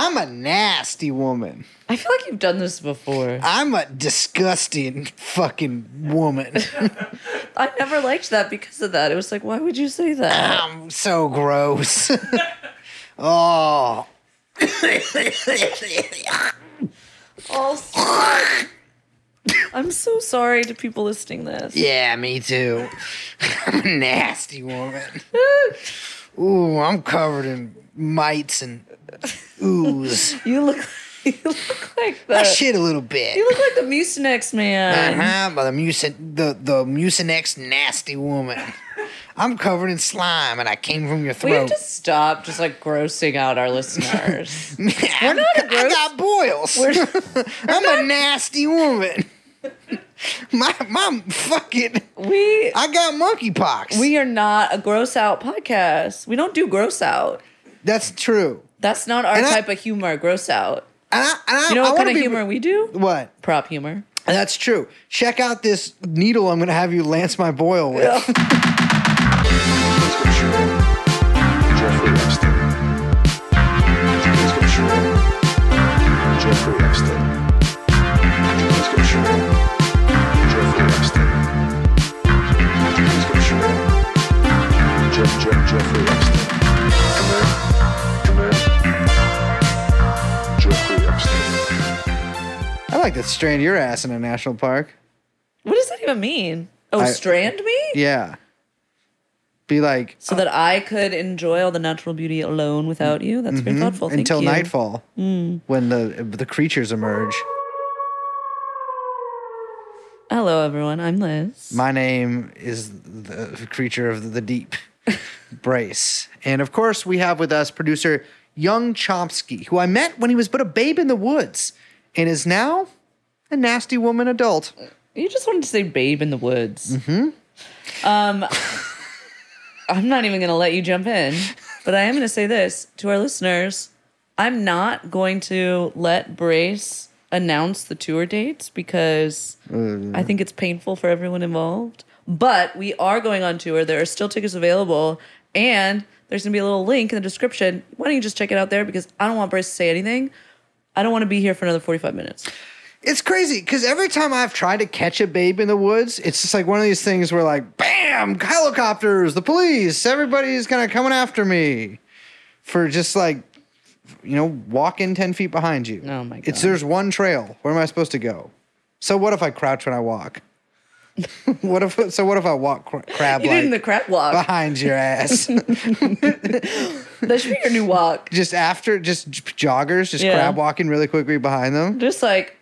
I'm a nasty woman. I feel like you've done this before. I'm a disgusting fucking woman. I never liked that because of that. It was like, why would you say that? I'm so gross. oh. Oh. I'm so sorry to people listening this. Yeah, me too. I'm a nasty woman. Ooh, I'm covered in mites and ooze. You look, you look like I shit a little bit. You look like the Mucinex man. Uh-huh, but the mucin the the mucinex nasty woman. I'm covered in slime and I came from your throat. We have to stop just like grossing out our listeners. We're not a I gross- got boils. We're- I'm a nasty woman. My my fucking we I got monkeypox. we are not a gross out podcast. We don't do gross out. That's true. That's not our And I- type of humor. Gross out. And I, and I, You know I what kind of be- humor we do? What? Prop humor. That's true. Check out this needle I'm gonna have you lance my boil with. Jeffrey like to strand your ass in a national park. What does that even mean? Oh, I- strand me? Yeah. Be like So that I could enjoy all the natural beauty alone without you? That's very mm-hmm. thoughtful. Thank until you. nightfall mm. when the the creatures emerge. Hello, everyone. I'm Liz. My name is the creature of the deep, Brace, and of course we have with us producer Young Chomsky, who I met when he was but a babe in the woods, and is now a nasty woman adult. You just wanted to say babe in the woods. Mm-hmm. Um, I'm not even going to let you jump in, but I am going to say this to our listeners. I'm not going to let Brace announce the tour dates because I think it's painful for everyone involved. But we are going on tour. There are still tickets available, and there's going to be a little link in the description. Why don't you just check it out there? Because I don't want Brace to say anything. I don't want to be here for another 45 minutes. It's crazy because every time I've tried to catch a babe in the woods, it's just like one of these things where like, bam, helicopters, the police, everybody's kind of coming after me for just like, you know, walking ten feet behind you. Oh my God. It's there's one trail. Where am I supposed to go? So what if I crouch when I walk? what if so? What if I walk cr- crab You did the crap walk. behind your ass? That should be your new walk. just after, just joggers, just Yeah. crab walking really quickly behind them. Just like,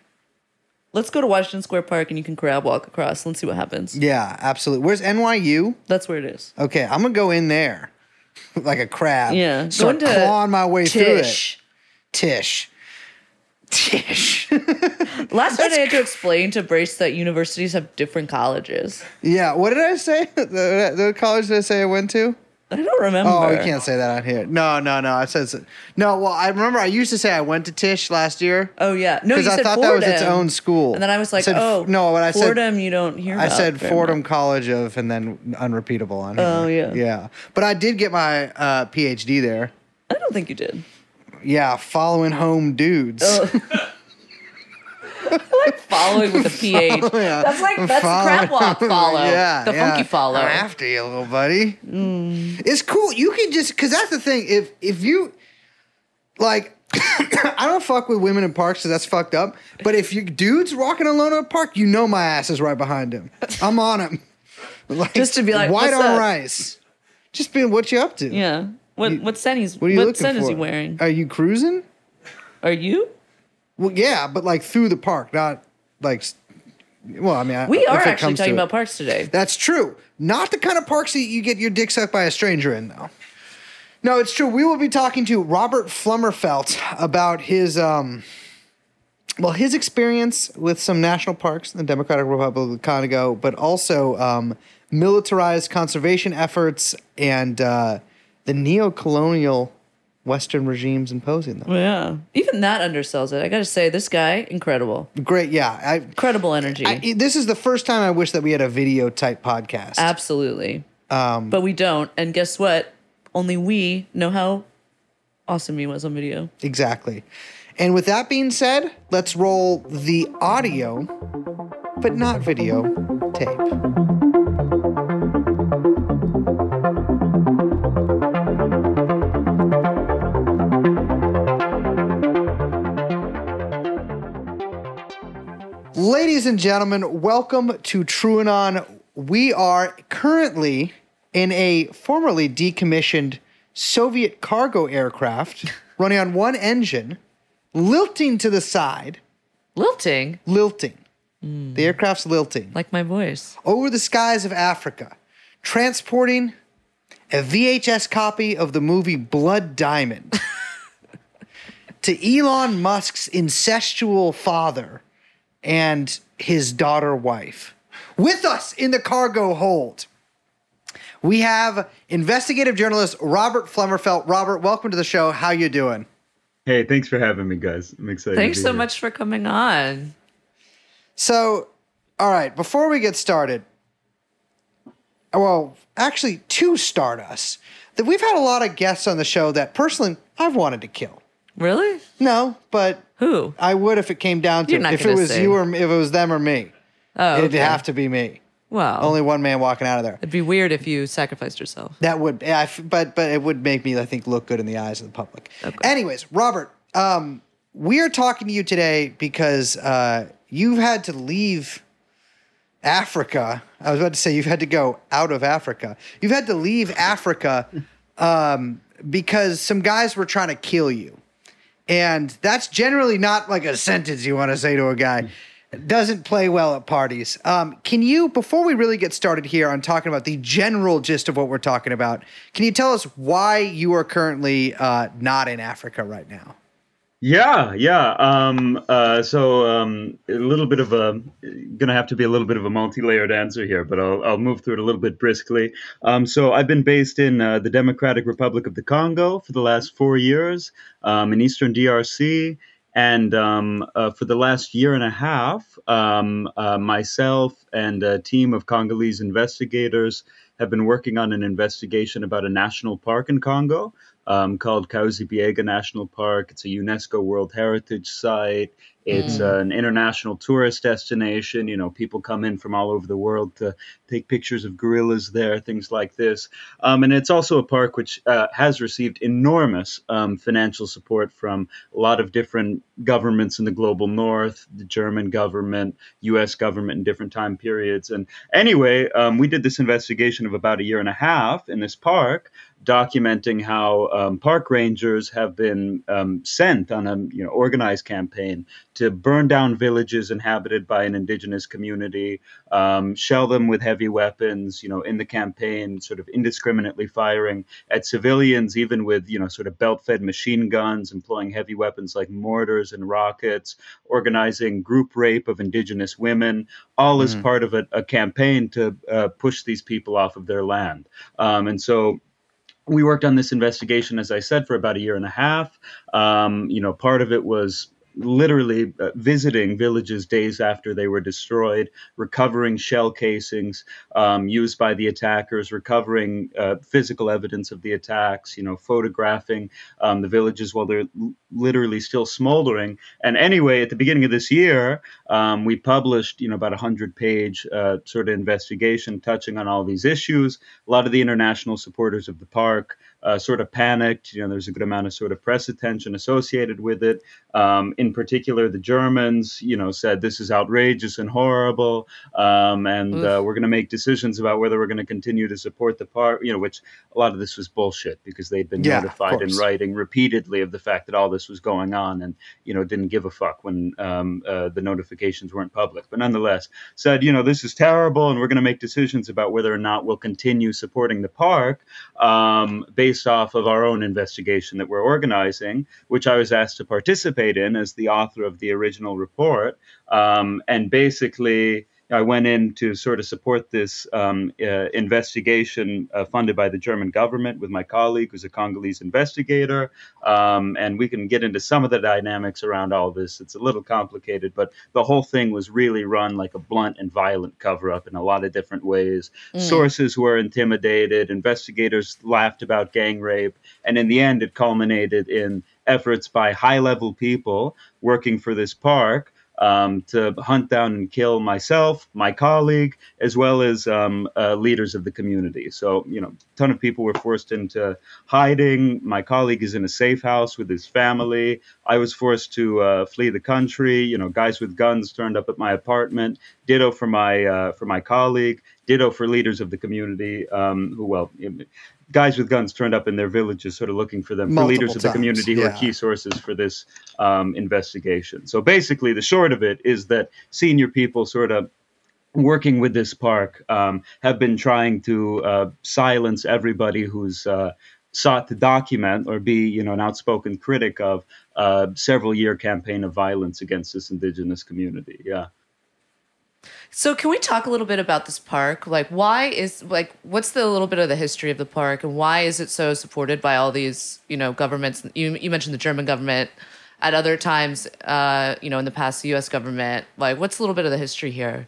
let's go to Washington Square Park and you can crab walk across. Let's see what happens. Yeah, absolutely. Where's NYU? That's where it is. Okay, I'm gonna go in there like a crab. Yeah. start Go into clawing my way through it. Tisch. Tisch, Tisch. Last night I had to explain to Brace that universities have different colleges. yeah. What did I say? The, the college did I say I went to? I don't remember. Oh, we can't say that on here. No, no, no. I said no. Well, I remember I used to say I went to Tisch last year Oh yeah, no, because I thought Fordham. that was its own school. And then I was like, said, oh, no. What I said Fordham, you don't hear. I said Fordham much. College of, and then unrepeatable on here. Oh, yeah. yeah. But I did get my uh, PhD there. I don't think you did. Yeah, following home dudes. Oh. Like following with a ph. Yeah. That's like that's the crab walk follow. yeah, the yeah. funky follow. I'm after you, little buddy. Mm. It's cool. You can just because that's the thing. If if you like, I don't fuck with women in parks, so that's fucked up. But if you dudes walking alone in a park, you know my ass is right behind him. I'm on him. Like, Just to be like, white "What's on up?" rice. Just being what you up to. Yeah. What You- what scent he's What are you what looking scent for? is he wearing? Are you cruising? Are you? Well, yeah, but like through the park, not like. Well, I mean, I- We are actually talking it. about parks today. That's true. Not the kind of parks that you get your dick sucked by a stranger in, though. No, it's true. We will be talking to Robert Flummerfelt about his um well, his experience with some national parks in the Democratic Republic of Congo, but also um, militarized conservation efforts and uh, the neo-colonial Western regimes imposing them. Yeah. Even that undersells it. I got to say, this guy, incredible. Great, yeah. I, Incredible energy. I, this is the first time I wish that we had a video type podcast. Absolutely. Um, But we don't. And guess what? Only we know how awesome he was on video. Exactly. And with that being said, let's roll the audio, but not video tape. Ladies and gentlemen, welcome to TrueAnon. We are currently in a formerly decommissioned Soviet cargo aircraft running on one engine, lilting to the side, Lilting, lilting. Hmm. The aircraft's lilting like my voice. over the skies of Africa, transporting a VHS copy of the movie Blood Diamond to Elon Musk's incestual father and his daughter wife. With us in the cargo hold, we have investigative journalist Robert Flummerfelt. Robert, welcome to the show. How you doing? Hey, thanks for having me, guys. I'm excited. to Thanks be so here. much for coming on. So, all right, before we get started, well, actually, to start us, that we've had a lot of guests on the show that personally I've wanted to kill. Really? No, but Who? I would if it came down to You're it. not If it gonna was say. you or if it was them or me, Oh, it'd okay. have to be me. Well, Only one man walking out of there. it'd be weird if you sacrificed yourself. That would, yeah, I f- but but it would make me, I think, look good in the eyes of the public. Okay. Anyways, Robert, um, we are talking to you today because uh, you've had to leave Africa. I was about to say you've had to go out of Africa. You've had to leave Africa um, because some guys were trying to kill you, and that's generally not like a sentence you want to say to a guy. It doesn't play well at parties. Um, can you, before we really get started here on talking about the general gist of what we're talking about, can you tell us why you are currently uh, not in Africa right now? Yeah, yeah. Um, uh, so um, a little bit of a gonna have to be a little bit of a multi-layered answer here, but I'll I'll move through it a little bit briskly. Um, so I've been based in uh, the Democratic Republic of the Congo for the last four years um, in Eastern DRC. And um, uh, for the last year and a half, um, uh, myself and a team of Congolese investigators have been working on an investigation about a national park in Congo um, called Kahuzi-Biega National Park. It's a UNESCO World Heritage Site. It's uh, an international tourist destination. You know, people come in from all over the world to take pictures of gorillas there, things like this. Um, and it's also a park which uh, has received enormous um, financial support from a lot of different governments in the global north, the German government, US government in different time periods. And anyway, um, we did this investigation of about a year and a half in this park documenting how um, park rangers have been um, sent on a you know organized campaign to burn down villages inhabited by an indigenous community, um, shell them with heavy weapons. You know, in the campaign, sort of indiscriminately firing at civilians, even with you know sort of belt-fed machine guns, employing heavy weapons like mortars and rockets, organizing group rape of indigenous women, all as part of a, a campaign to uh, push these people off of their land. Um, and so we worked on this investigation, as I said, for about a year and a half. Um, you know, part of it was literally uh, visiting villages days after they were destroyed, recovering shell casings um, used by the attackers, recovering uh, physical evidence of the attacks, you know, photographing um, the villages while they're literally still smoldering. And anyway, at the beginning of this year, um, we published, you know, about a hundred page uh, sort of investigation touching on all these issues. A lot of the international supporters of the park uh, sort of panicked. You know, there's a good amount of sort of press attention associated with it. Um, in particular, the Germans, you know, said this is outrageous and horrible, um, and uh, we're going to make decisions about whether we're going to continue to support the park. You know, which a lot of this was bullshit because they'd been Yeah, notified in writing repeatedly of the fact that all this was going on, and you know, didn't give a fuck when um, uh, the notifications weren't public. But nonetheless, said, you know, this is terrible, and we're going to make decisions about whether or not we'll continue supporting the park um, based off of our own investigation that we're organizing, which I was asked to participate in as the author of the original report. Um, and basically, I went in to sort of support this um, uh, investigation uh, funded by the German government with my colleague, who's a Congolese investigator. Um, and we can get into some of the dynamics around all this. It's a little complicated, but the whole thing was really run like a blunt and violent cover up in a lot of different ways. Sources were intimidated, investigators laughed about gang rape, and in the end, it culminated in efforts by high level people working for this park um, to hunt down and kill myself, my colleague, as well as um, uh, leaders of the community. So, you know, a ton of people were forced into hiding. My colleague is in a safe house with his family. I was forced to uh, flee the country. You know, guys with guns turned up at my apartment. Ditto for my uh, for my colleague. Ditto for leaders of the community um, who, well, guys with guns turned up in their villages, sort of looking for them, for Multiple leaders of the community who are key sources for this um, investigation. So basically, the short of it is that senior people sort of working with this park um, have been trying to uh, silence everybody who's uh, sought to document or be, you know, an outspoken critic of uh, several year campaign of violence against this indigenous community. Yeah. So can we talk a little bit about this park? Like why is like what's the little bit of the history of the park and why is it so supported by all these, you know, governments? You you mentioned the German government at other times uh, you know, in the past the US government. Like what's a little bit of the history here?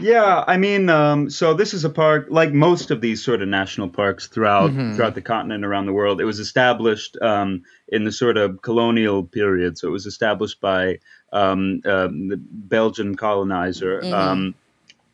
Yeah, I mean, um, so this is a park like most of these sort of national parks throughout throughout the continent around the world. It was established um, in the sort of colonial period, so it was established by um, um, the Belgian colonizer. Um,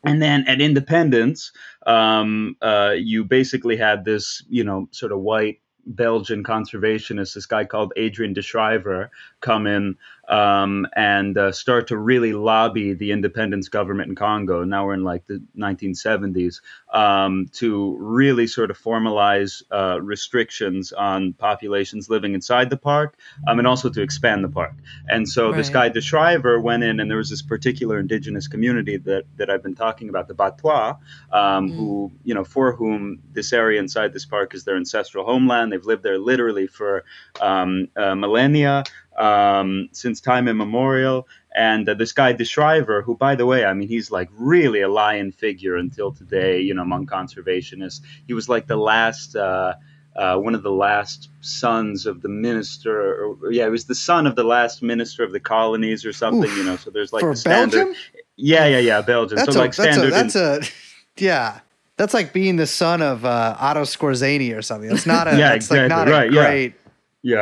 and then at independence, um, uh, you basically had this, you know, sort of white Belgian conservationist, this guy called Adrien Deschryver, come in um, and uh, start to really lobby the independence government in Congo. Now we're in like the 1970s um, to really sort of formalize uh, restrictions on populations living inside the park um, and also to expand the park. And so this guy Deschryver went in, and there was this particular indigenous community that that I've been talking about, the Batwa, um, who you know for whom this area inside this park is their ancestral homeland. They've lived there literally for um, uh, millennia, um, since time immemorial. And uh, this guy, Deschryver, who, by the way, I mean, he's like really a lion figure until today, you know, among conservationists. He was like the last. Uh, uh, one of the last sons of the minister, or, yeah, he was the son of the last minister of the colonies or something, Oof. you know. So there's like the standard, Belgium? yeah, yeah, yeah, Belgium. That's so a like that's a standard, that's a yeah. That's like being the son of uh, Otto Skorzeny or something. That's not a Yeah, that's like not exactly, a right, great yeah,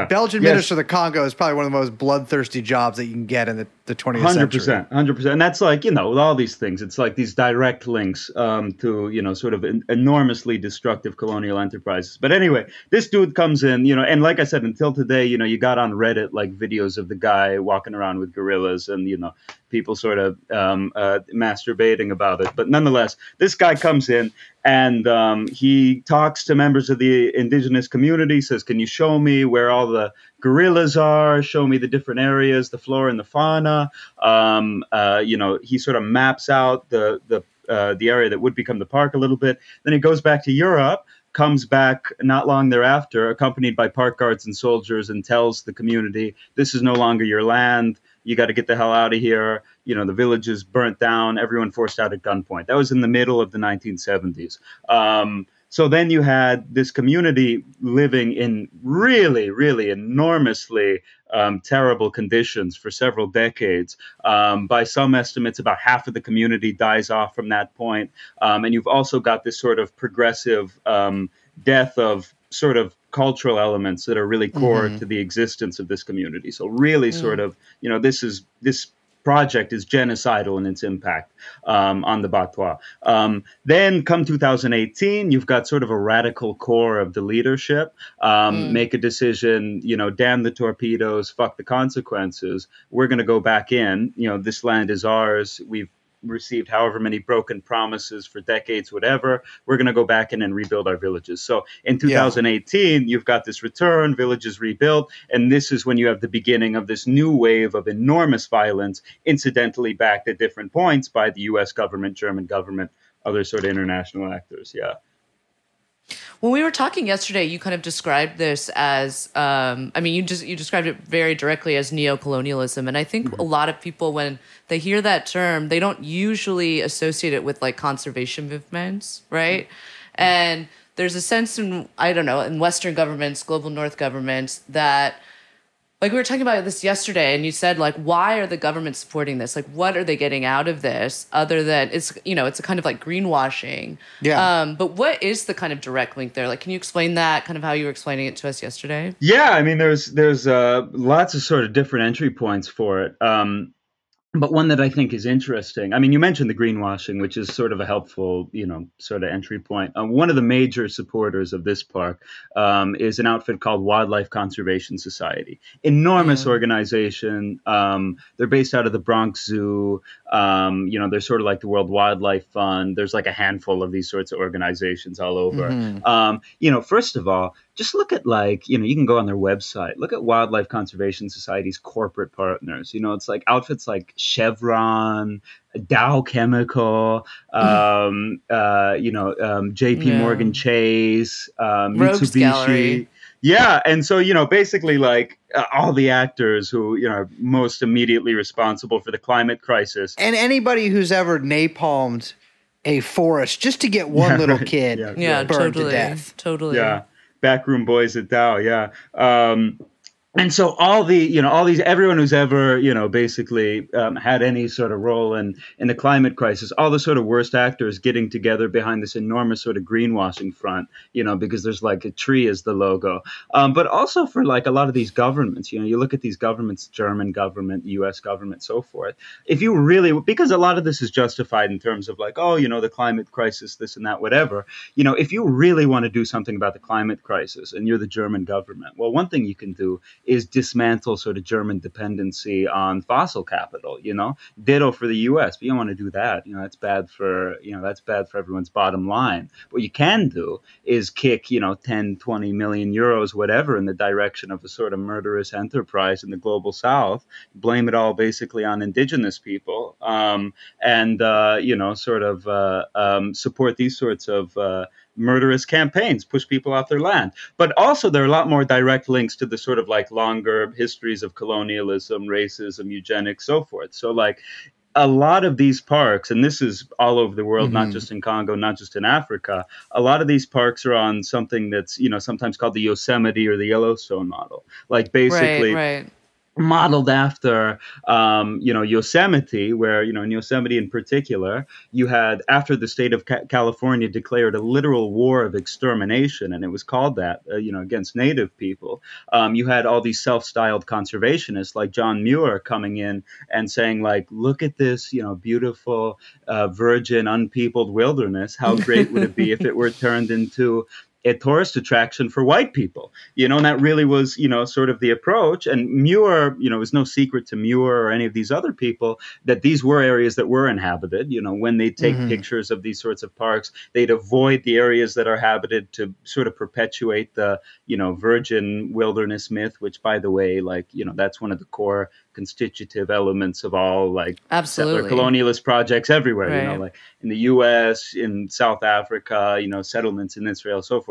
Belgian Yes. minister of the Congo is probably one of the most bloodthirsty jobs that you can get in the, the 20th Hundred century. percent, hundred percent, and that's like you know with all these things, it's like these direct links um, to you know sort of en- enormously destructive colonial enterprises. But anyway, this dude comes in, you know, and like I said, until today, you know, you got on Reddit like videos of the guy walking around with gorillas, and you know, people sort of um, uh, masturbating about it. But nonetheless, this guy comes in and um, he talks to members of the indigenous community. Says, "Can you show me where all the gorillas are? Show me the different areas, the flora and the fauna." Um, uh, you know, he sort of maps out the the uh, the area that would become the park a little bit. Then he goes back to Europe, comes back not long thereafter, accompanied by park guards and soldiers, and tells the community, "This is no longer your land. You got to get the hell out of here." You know, the village is burnt down. Everyone forced out at gunpoint. That was in the middle of the 1970s. Um, so then you had this community living in really, really enormously um, terrible conditions for several decades. Um, by some estimates, about half of the community dies off from that point. Um, and you've also got this sort of progressive um, death of sort of cultural elements that are really core to the existence of this community. So really, sort of, you know, this is this project is genocidal in its impact um, on the Batwa. Um, then come 2018, you've got sort of a radical core of the leadership um, make a decision, you know, damn the torpedoes, fuck the consequences. We're going to go back in. You know, this land is ours. We've received however many broken promises for decades, whatever. We're going to go back in and rebuild our villages. So in 2018, you've got this return, villages rebuilt, and this is when you have the beginning of this new wave of enormous violence, incidentally backed at different points by the U.S. government, German government, other sort of international actors. Yeah. When we were talking yesterday, you kind of described this as, um, I mean, you just you described it very directly as neo-colonialism, and I think a lot of people, when they hear that term, they don't usually associate it with like conservation movements, right? And there's a sense in I don't know in Western governments, global North governments that like we were talking about this yesterday and you said like why are the government supporting this like what are they getting out of this other than it's you know it's a kind of like greenwashing Yeah. um but what is the kind of direct link there like can you explain that kind of how you were explaining it to us yesterday Yeah, I mean, there's there's uh, lots of sort of different entry points for it. Um, but one that I think is interesting. I mean, you mentioned the greenwashing, which is sort of a helpful, you know, sort of entry point. Uh, one of the major supporters of this park um, is an outfit called Wildlife Conservation Society. Enormous organization. Um, they're based out of the Bronx Zoo. Um, you know, they're sort of like the World Wildlife Fund. There's like a handful of these sorts of organizations all over. Um, you know, first of all, just look at like you know you can go on their website. Look at wildlife conservation society's corporate partners. You know it's like outfits like chevron dow chemical um, uh, you know um, jp Yeah. morgan chase um, mitsubishi. Yeah and so you know basically like uh, all the actors who you know are most immediately responsible for the climate crisis. And anybody who's ever napalmed a forest just to get one Yeah, little right. kid Yeah, yeah burned totally to death. totally. Yeah backroom boys at dow yeah. Um and so all the you know all these everyone who's ever you know basically um, had any sort of role in in the climate crisis all the sort of worst actors getting together behind this enormous sort of greenwashing front you know because there's like a tree as the logo. Um, but also for like a lot of these governments you know you look at these governments german government us government so forth. If you really because a lot of this is justified in terms of like oh you know the climate crisis this and that whatever you know if you really want to do something about the climate crisis and you're the german government well one thing you can do is dismantle sort of german dependency on fossil capital you know? Ditto for the us but you don't want to do that you know that's bad for you know that's bad for everyone's bottom line. What you can do is kick you know 10 20 million euros whatever in the direction of a sort of murderous enterprise in the global south blame it all basically on indigenous people um, and uh, you know sort of uh, um, support these sorts of uh, murderous campaigns push people off their land. But also there are a lot more direct links to the sort of like longer histories of colonialism racism eugenics so forth. So like a lot of these parks, and this is all over the world, not mm-hmm. just in Congo, not just in Africa. A lot of these parks are on something that's you know sometimes called the Yosemite or the Yellowstone model, like basically right right modeled after um, you know Yosemite, where you know in Yosemite in particular, you had after the state of Ca- California declared a literal war of extermination, and it was called that uh, you know against Native people. Um, you had all these self-styled conservationists like John Muir coming in and saying like, look at this you know beautiful uh, virgin unpeopled wilderness. How great would it be if it were turned into a tourist attraction for white people, you know, and that really was, you know, sort of the approach. And Muir, you know, it was no secret to Muir or any of these other people that these were areas that were inhabited. You know, when they take mm-hmm. pictures of these sorts of parks, they'd avoid the areas that are habited to sort of perpetuate the, you know, virgin wilderness myth, which, by the way, like, you know, that's one of the core constitutive elements of all like Absolutely. settler colonialist projects everywhere you know like in the US in South Africa you know settlements in Israel so forth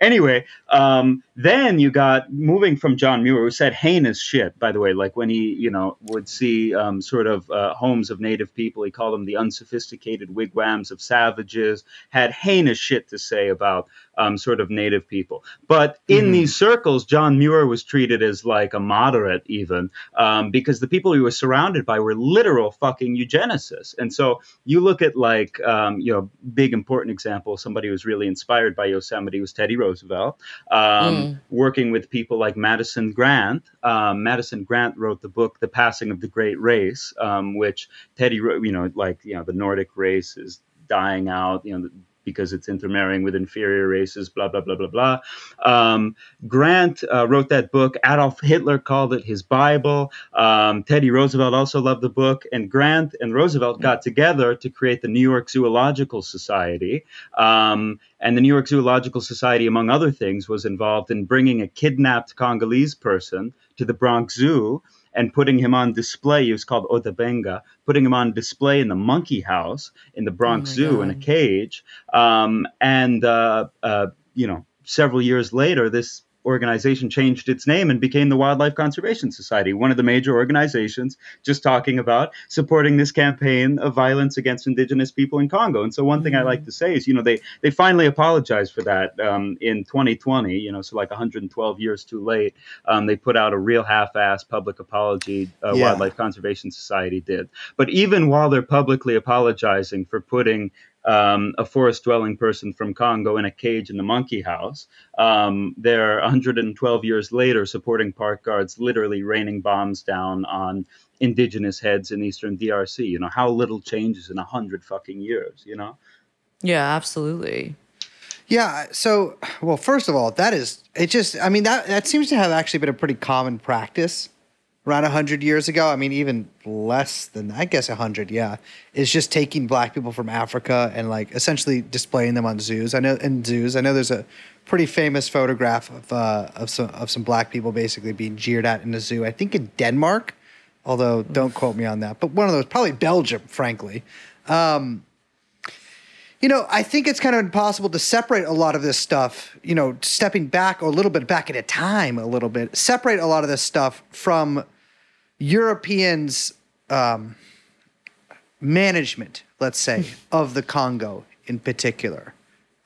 anyway um, then you got moving from John Muir who said heinous shit by the way like when he you know would see um, sort of uh, homes of native people. He called them the unsophisticated wigwams of savages had heinous shit to say about um, sort of native people. But in these circles John Muir was treated as like a moderate even um, because the people he was surrounded by were literal fucking eugenicists. And so you look at like um, you know big important example, somebody who was really inspired by Yosemite was Teddy Roosevelt, um, working with people like Madison Grant. Um, Madison Grant wrote the book The Passing of the Great Race, um, which Teddy. You know, like you know the Nordic race is dying out. You know. Because it's intermarrying with inferior races, blah blah blah blah blah. Um, Grant uh, wrote that book. Adolf Hitler called it his Bible. Um, Teddy Roosevelt also loved the book. And Grant and Roosevelt got together to create the New York Zoological Society. Um, and the New York Zoological Society, among other things, was involved in bringing a kidnapped Congolese person to the Bronx Zoo and putting him on display. He was called Ota Benga, putting him on display in the monkey house in the Bronx my Zoo in a cage. Um, and uh, uh, you know, several years later, this organization changed its name and became the Wildlife Conservation Society, one of the major organizations just talking about supporting this campaign of violence against indigenous people in Congo. And so one thing I like to say is, you know, they they finally apologized for that um, in 2020. You know, so like 112 years too late, um, they put out a real half assed public apology. Uh, Yeah. Wildlife Conservation Society did, but even while they're publicly apologizing for putting um, a forest dwelling person from Congo in a cage in the monkey house. Um, they're 112 years later supporting park guards, literally raining bombs down on indigenous heads in eastern DRC. You know, how little changes in a hundred fucking years, you know? Yeah, absolutely. Yeah. So, well, first of all, that is it. Just, I mean, that that seems to have actually been a pretty common practice around hundred years ago. I mean, even less than I guess hundred. Yeah, is just taking black people from Africa and like essentially displaying them on zoos. I know in zoos. I know there's a pretty famous photograph of uh, of some of some black people basically being jeered at in a zoo. I think in Denmark, although don't quote me on that. But one of those, probably Belgium, frankly Um, you know, I think it's kind of impossible to separate a lot of this stuff, you know, stepping back a little bit back in a time a little bit, separate a lot of this stuff from Europeans' um, management, let's say, of the Congo in particular.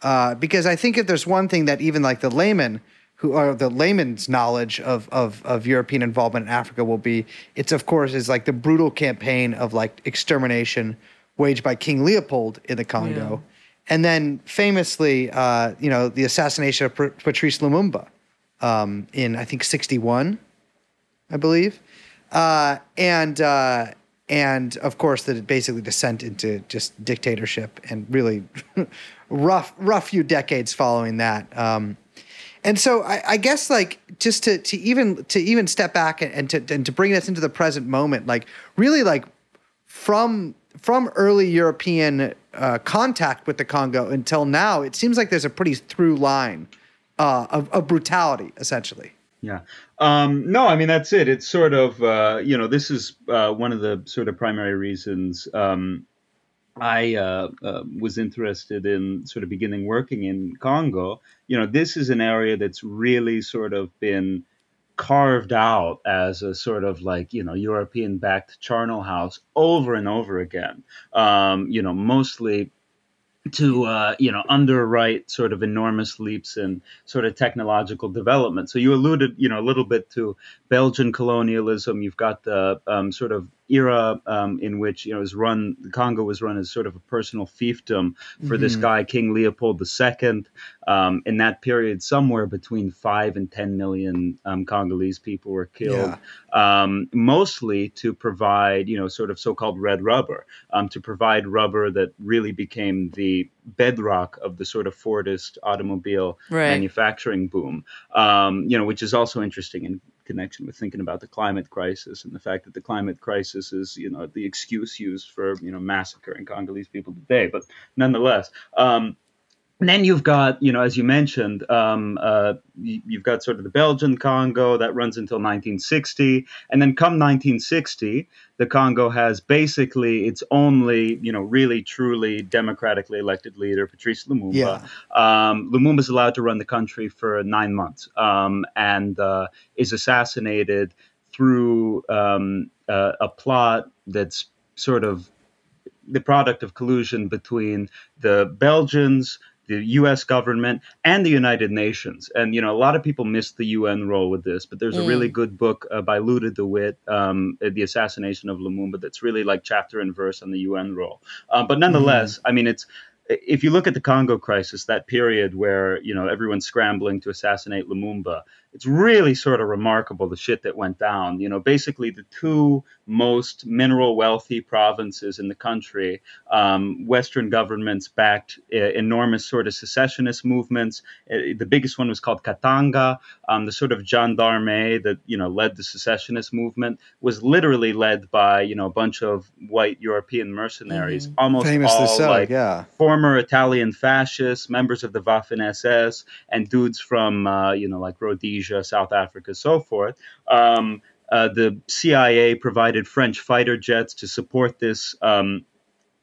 Uh, because I think if there's one thing that even like the layman who are the layman's knowledge of, of, of European involvement in Africa will be, it's of course is like the brutal campaign of like extermination waged by King Leopold in the Congo. And then famously, uh, you know, the assassination of Patrice Lumumba um, in, I think, 61, I believe. Uh, and, uh, and of course, the basically descent into just dictatorship and really rough, rough few decades following that. Um, and so I, I guess like just to, to even to even step back and, and to and to bring this into the present moment, like really like from from early European uh, contact with the Congo until now, it seems like there's a pretty through line uh, of, of brutality, essentially. Yeah. Um, no, I mean that's it. It's sort of uh, you know this is uh, one of the sort of primary reasons um, I uh, uh, was interested in sort of beginning working in Congo. You know, this is an area that's really sort of been carved out as a sort of like you know European backed charnel house over and over again. Um, you know, mostly to uh, you know underwrite sort of enormous leaps in sort of technological development. So you alluded you know a little bit to Belgian colonialism. You've got the um, sort of era um, in which you know was run the Congo was run as sort of a personal fiefdom for this guy King Leopold II. Um, in that period, somewhere between five and ten million um, Congolese people were killed, um, mostly to provide you know sort of so-called red rubber, um, to provide rubber that really became the bedrock of the sort of Fordist automobile Right. manufacturing boom. Um, you know, which is also interesting in connection with thinking about the climate crisis and the fact that the climate crisis is, you know, the excuse used for, you know, massacring Congolese people today. But nonetheless, um, and then you've got, you know, as you mentioned, um, uh, you, you've got sort of the Belgian Congo that runs until 1960, and then come 1960, the Congo has basically its only, you know, really truly democratically elected leader, Patrice Lumumba. Yeah. Um, Lumumba's allowed to run the country for nine months um, and uh, is assassinated through um, uh, a plot that's sort of the product of collusion between the Belgians, the U.S. government, and the United Nations. And you know, a lot of people miss the UN role with this, but there's a really good book uh, by Ludo De Witte, um, "The Assassination of Lumumba," that's really like chapter and verse on the UN role. Uh, but nonetheless, I mean, it's if you look at the Congo crisis, that period where you know everyone's scrambling to assassinate Lumumba, it's really sort of remarkable the shit that went down. You know, basically the two most mineral wealthy provinces in the country, um, Western governments backed uh, enormous sort of secessionist movements. Uh, the biggest one was called Katanga. Um, the sort of gendarme that you know led the secessionist movement was literally led by you know a bunch of white European mercenaries, almost Famously all so, like yeah. former Italian fascists, members of the Waffen SS, and dudes from uh, you know like Rhodesia, South Africa, so forth. Um, uh, the CIA provided French fighter jets to support this um,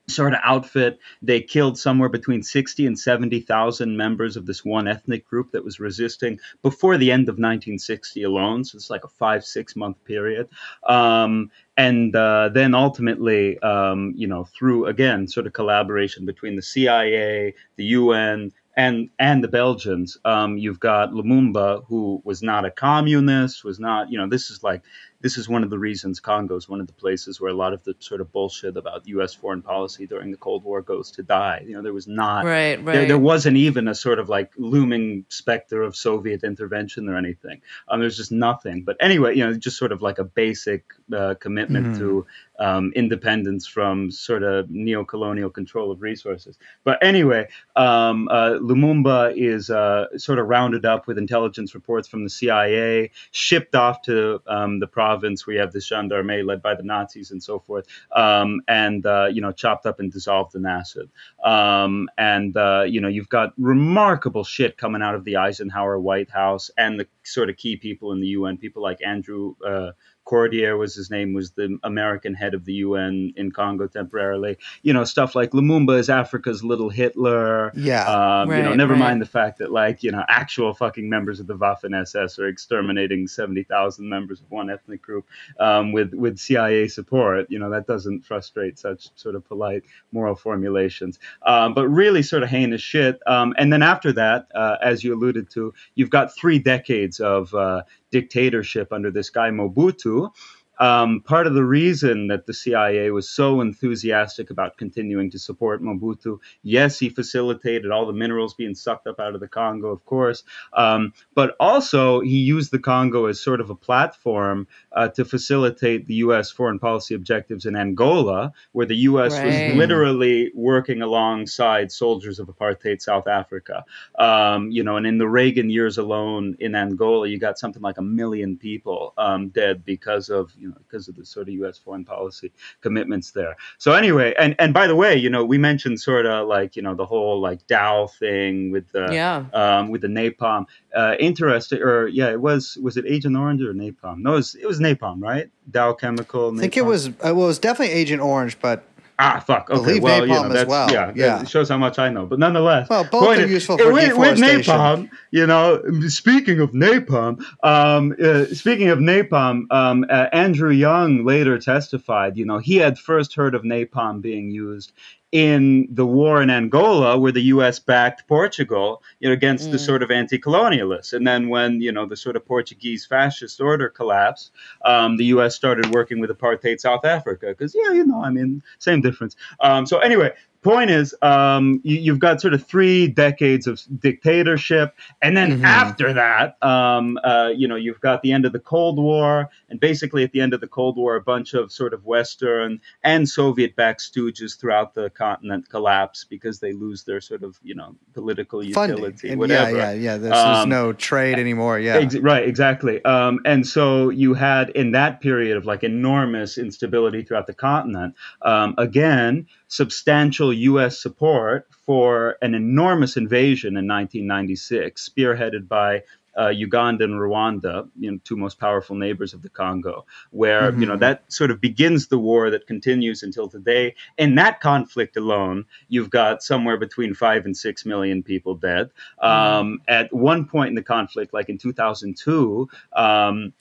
sort of outfit. They killed somewhere between 60 and 70,000 members of this one ethnic group that was resisting before the end of 1960 alone. So it's like a five, six month period. Um, and uh, then ultimately, um, you know, through again, sort of collaboration between the CIA, the UN, and and the Belgians. Um, you've got Lumumba, who was not a communist, was not, you know, this is like this is one of the reasons Congo is one of the places where a lot of the sort of bullshit about U.S. foreign policy during the Cold War goes to die. You know, there was not, Right, There, right. there wasn't even a sort of like looming specter of Soviet intervention or anything. Um, there's just nothing. But anyway, you know, just sort of like a basic uh, commitment to um, independence from sort of neo-colonial control of resources. But anyway, um, uh, Lumumba is uh, sort of rounded up with intelligence reports from the CIA, shipped off to um, the province you have the gendarmerie led by the Nazis and so forth, um, and uh, you know chopped up and dissolved in acid. Um, and uh, you know you've got remarkable shit coming out of the Eisenhower White House and the sort of key people in the UN, people like Andrew. Uh, Cordier was his name, was the American head of the UN in Congo temporarily. You know, stuff like Lumumba is Africa's little Hitler. Yeah. Um, you know, never right. mind the fact that, like, you know, actual fucking members of the Waffen SS are exterminating 70,000 members of one ethnic group um, with, with CIA support. You know, that doesn't frustrate such sort of polite moral formulations. Um, but really sort of heinous shit. Um, and then after that, uh, as you alluded to, you've got three decades of uh, dictatorship under this guy Mobutu. Um, part of the reason that the CIA was so enthusiastic about continuing to support Mobutu, yes, he facilitated all the minerals being sucked up out of the Congo, of course, um, but also he used the Congo as sort of a platform uh, to facilitate the U.S. foreign policy objectives in Angola, where the U.S. Right. was literally working alongside soldiers of apartheid South Africa. Um, you know, and in the Reagan years alone in Angola, you got something like a million people um, dead because of you know because of the sort of U.S. foreign policy commitments there. So anyway, and and by the way, you know, we mentioned sort of like you know the whole like Dow thing with the Yeah. um, with the napalm. Uh, interesting, or yeah, it was was it Agent Orange or napalm? No, it was, it was napalm, right? Dow Chemical. I think it was uh, well, it was definitely Agent Orange, but Ah, fuck. Okay, believe well, you napalm know, as that's, well. Yeah, Yeah. It shows how much I know. But nonetheless, Well, both are is- useful for with, with napalm, you know, speaking of napalm, um, uh, speaking of napalm, um, uh, Andrew Young later testified, you know, he had first heard of napalm being used in the war in Angola, where the U.S. backed Portugal, you know, against the sort of anti-colonialists. And then when you know the sort of Portuguese fascist order collapsed, um, the U.S. started working with apartheid South Africa because yeah, you know, I mean, same difference. Um, so anyway, point is, um, you, you've got sort of three decades of dictatorship, and then Mhm. after that, um, uh, you know, you've got the end of the Cold War, and basically at the end of the Cold War, a bunch of sort of Western and Soviet-backed stooges throughout the continent collapse because they lose their sort of you know political funding. utility, And whatever. Yeah, yeah, yeah. There's, there's Um, no trade anymore. Yeah. Ex- right, exactly. Um, and so you had in that period of like enormous instability throughout the continent, um, again, substantial U.S. support for an enormous invasion in 1996, spearheaded by uh, Uganda and Rwanda, you know, two most powerful neighbors of the Congo, where you know Mhm. that sort of begins the war that continues until today. In that conflict alone, you've got somewhere between five and six million people dead. Um, At one point in the conflict, like in 2002. Um,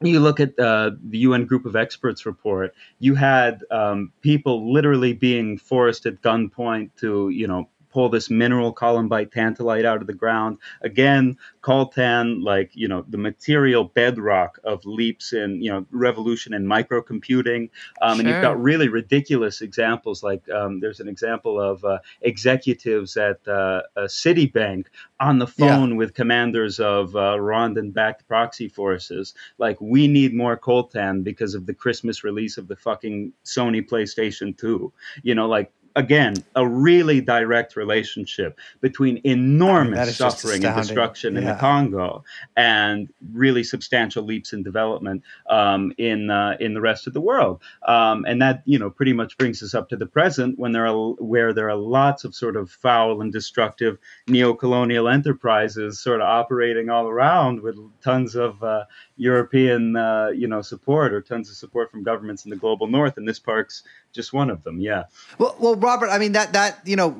you look at uh, the UN Group of Experts report, you had um, people literally being forced at gunpoint to, you know, pull this mineral columbite tantalite out of the ground. Again, coltan, like, you know, the material bedrock of leaps in, you know, revolution in microcomputing. Um, And you've got really ridiculous examples. Like um, there's an example of uh, executives at uh, a Citibank on the Yeah. phone with commanders of uh, Rwandan-backed proxy forces, like we need more coltan because of the Christmas release of the fucking Sony PlayStation 2. You know, like again, a really direct relationship between enormous that is just suffering and astounding. destruction in the Congo and really substantial leaps in development um, in uh, in the rest of the world. Um, and that you know pretty much brings us up to the present when there are where there are lots of sort of foul and destructive neo-colonial enterprises sort of operating all around with tons of uh, European uh, you know support or tons of support from governments in the global north. And this park's just one of them. Yeah. Well, well, Robert, I mean that that you know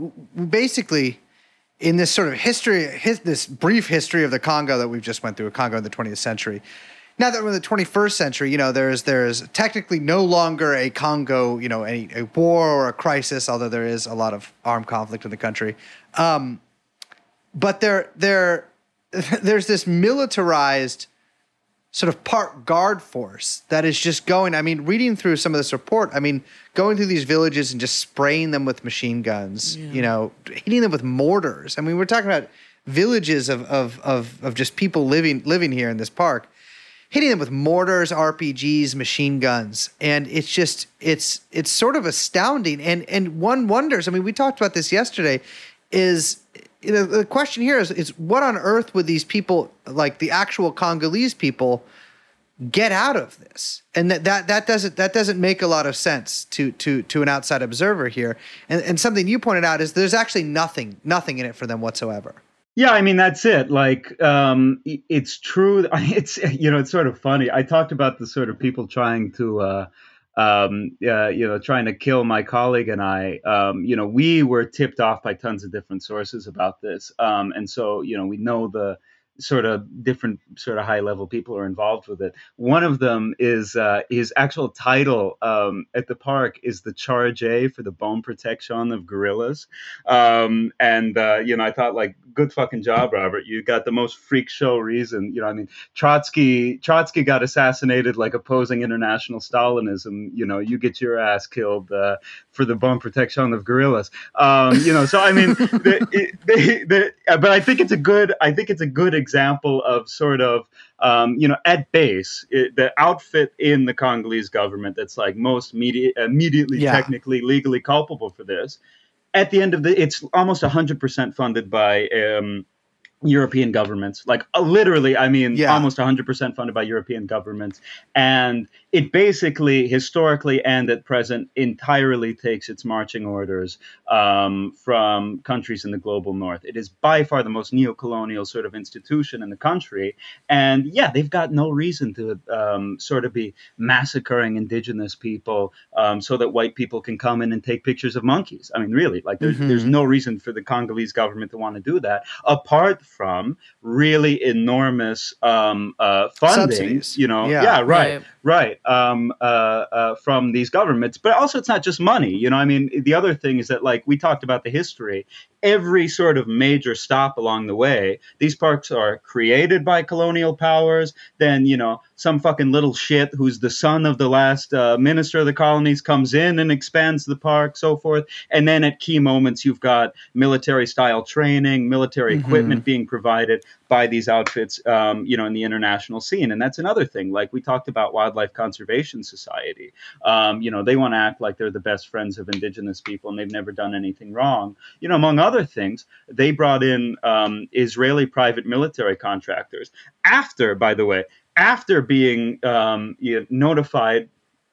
basically in this sort of history, his, this brief history of the Congo that we've just went through, a Congo in the 20th century. Now that we're in the 21st century, you know, there's there's technically no longer a Congo, you know, any a war or a crisis, although there is a lot of armed conflict in the country. Um, but there there there's this militarized sort of part guard force that is just going. I mean, reading through some of this report, I mean, going through these villages and just spraying them with machine guns, you know, hitting them with mortars. I mean, we're talking about villages of of of, of just people living living here in this park, hitting them with mortars, RPGs, machine guns, and it's just it's it's sort of astounding. And and one wonders. I mean, we talked about this yesterday. Is you know, the question here is, is what on earth would these people, like the actual Congolese people, get out of this? And that, that that doesn't that doesn't make a lot of sense to to to an outside observer here. And and something you pointed out is there's actually nothing nothing in it for them whatsoever. Yeah, I mean that's it. Like, um, it's true. It's you know, it's sort of funny. I talked about the sort of people trying to, uh, um, uh, you know, trying to kill my colleague and I. Um, you know, we were tipped off by tons of different sources about this, um, and so you know, we know the sort of different sort of high level people are involved with it. One of them is uh, his actual title um, at the park is the Charge A for the bone protection of gorillas. Um, and uh, you know, I thought like, good fucking job, Robert. You got the most freak show reason. You know, I mean, Trotsky Trotsky got assassinated like opposing international Stalinism. You know, you get your ass killed uh, for the bone protection of gorillas. Um, you know, so I mean, they, the, but I think it's a good. I think it's a good example of sort of um, you know, at base, it, the outfit in the Congolese government that's like most media, immediately Yeah. technically legally culpable for this. At the end of the, it's almost 100% funded by um, European governments. Like uh, literally, I mean, Yeah. almost 100% funded by European governments. And it basically, historically and at present, entirely takes its marching orders um, from countries in the global north. It is by far the most neo-colonial sort of institution in the country. And yeah, they've got no reason to um, sort of be massacring indigenous people um, so that white people can come in and take pictures of monkeys. I mean, really, like there's, Mhm. there's no reason for the Congolese government to want to do that, apart from really enormous um, uh, funding. Subsidies. You know, Yeah. yeah, right, Right. right, um, uh, uh, from these governments. But also, it's not just money. You know, I mean, the other thing is that, like, we talked about the history. Every sort of major stop along the way, these parks are created by colonial powers. Then, you know, some fucking little shit who's the son of the last uh, minister of the colonies comes in and expands the park, so forth. And then at key moments, you've got military style training, military Mhm. equipment being provided by these outfits, um, you know, in the international scene. And that's another thing. Like we talked about Wildlife Conservation Society. Um, you know, they want to act like they're the best friends of indigenous people and they've never done anything wrong. You know, among other things, they brought in um, Israeli private military contractors after, by the way, after being um, you know, notified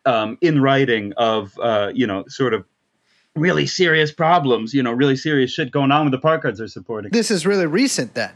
um, in writing of, uh, you know, sort of really serious problems, you know, really serious shit going on with the park guards they're supporting. This is really recent then.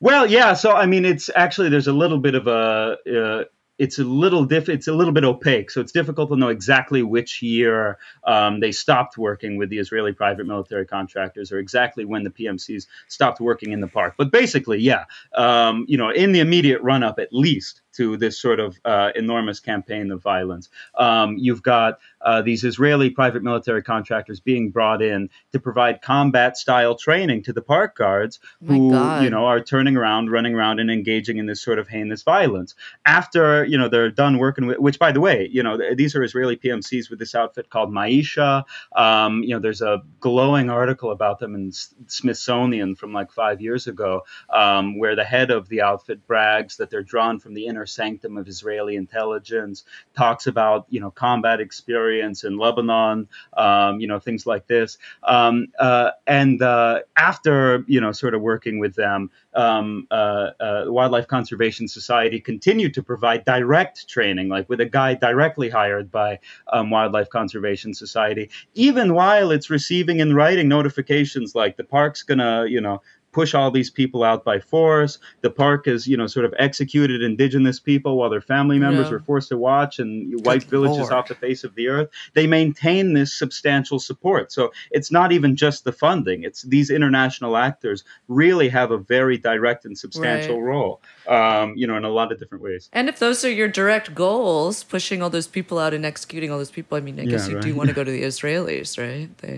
Well, yeah. So I mean, it's actually there's a little bit of a uh, it's a little diff it's a little bit opaque. So it's difficult to know exactly which year um, they stopped working with the Israeli private military contractors, or exactly when the PMCs stopped working in the park. But basically, yeah, um, you know, in the immediate run up, at least to this sort of uh, enormous campaign of violence, um, you've got uh, these Israeli private military contractors being brought in to provide combat style training to the park guards who you know are turning around, running around, and engaging in this sort of heinous violence. After you know they're done working with, which by the way, you know these are Israeli PMCs with this outfit called Maisha. Um, you know, there's a glowing article about them in Smithsonian from like five years ago, um, where the head of the outfit brags that they're drawn from the inner sanctum of Israeli intelligence, talks about you know combat experience in Lebanon, um, you know things like this. Um, uh, and uh, after you know sort of working with them, um, uh, uh, Wildlife Conservation Society continued to provide direct training, like with a guy directly hired by um, Wildlife Conservation Society, even while it's receiving in writing notifications like the park's gonna you know push all these people out by force. The park has, you know, sort of executed indigenous people while their family members Yeah. were forced to watch and wipe villages Lord. off the face of the earth. They maintain this substantial support. So it's not even just the funding, it's these international actors really have a very direct and substantial Right. role, um, you know, in a lot of different ways. And if those are your direct goals, pushing all those people out and executing all those people, I mean, I guess Yeah, you do want to go to the Israelis, right? They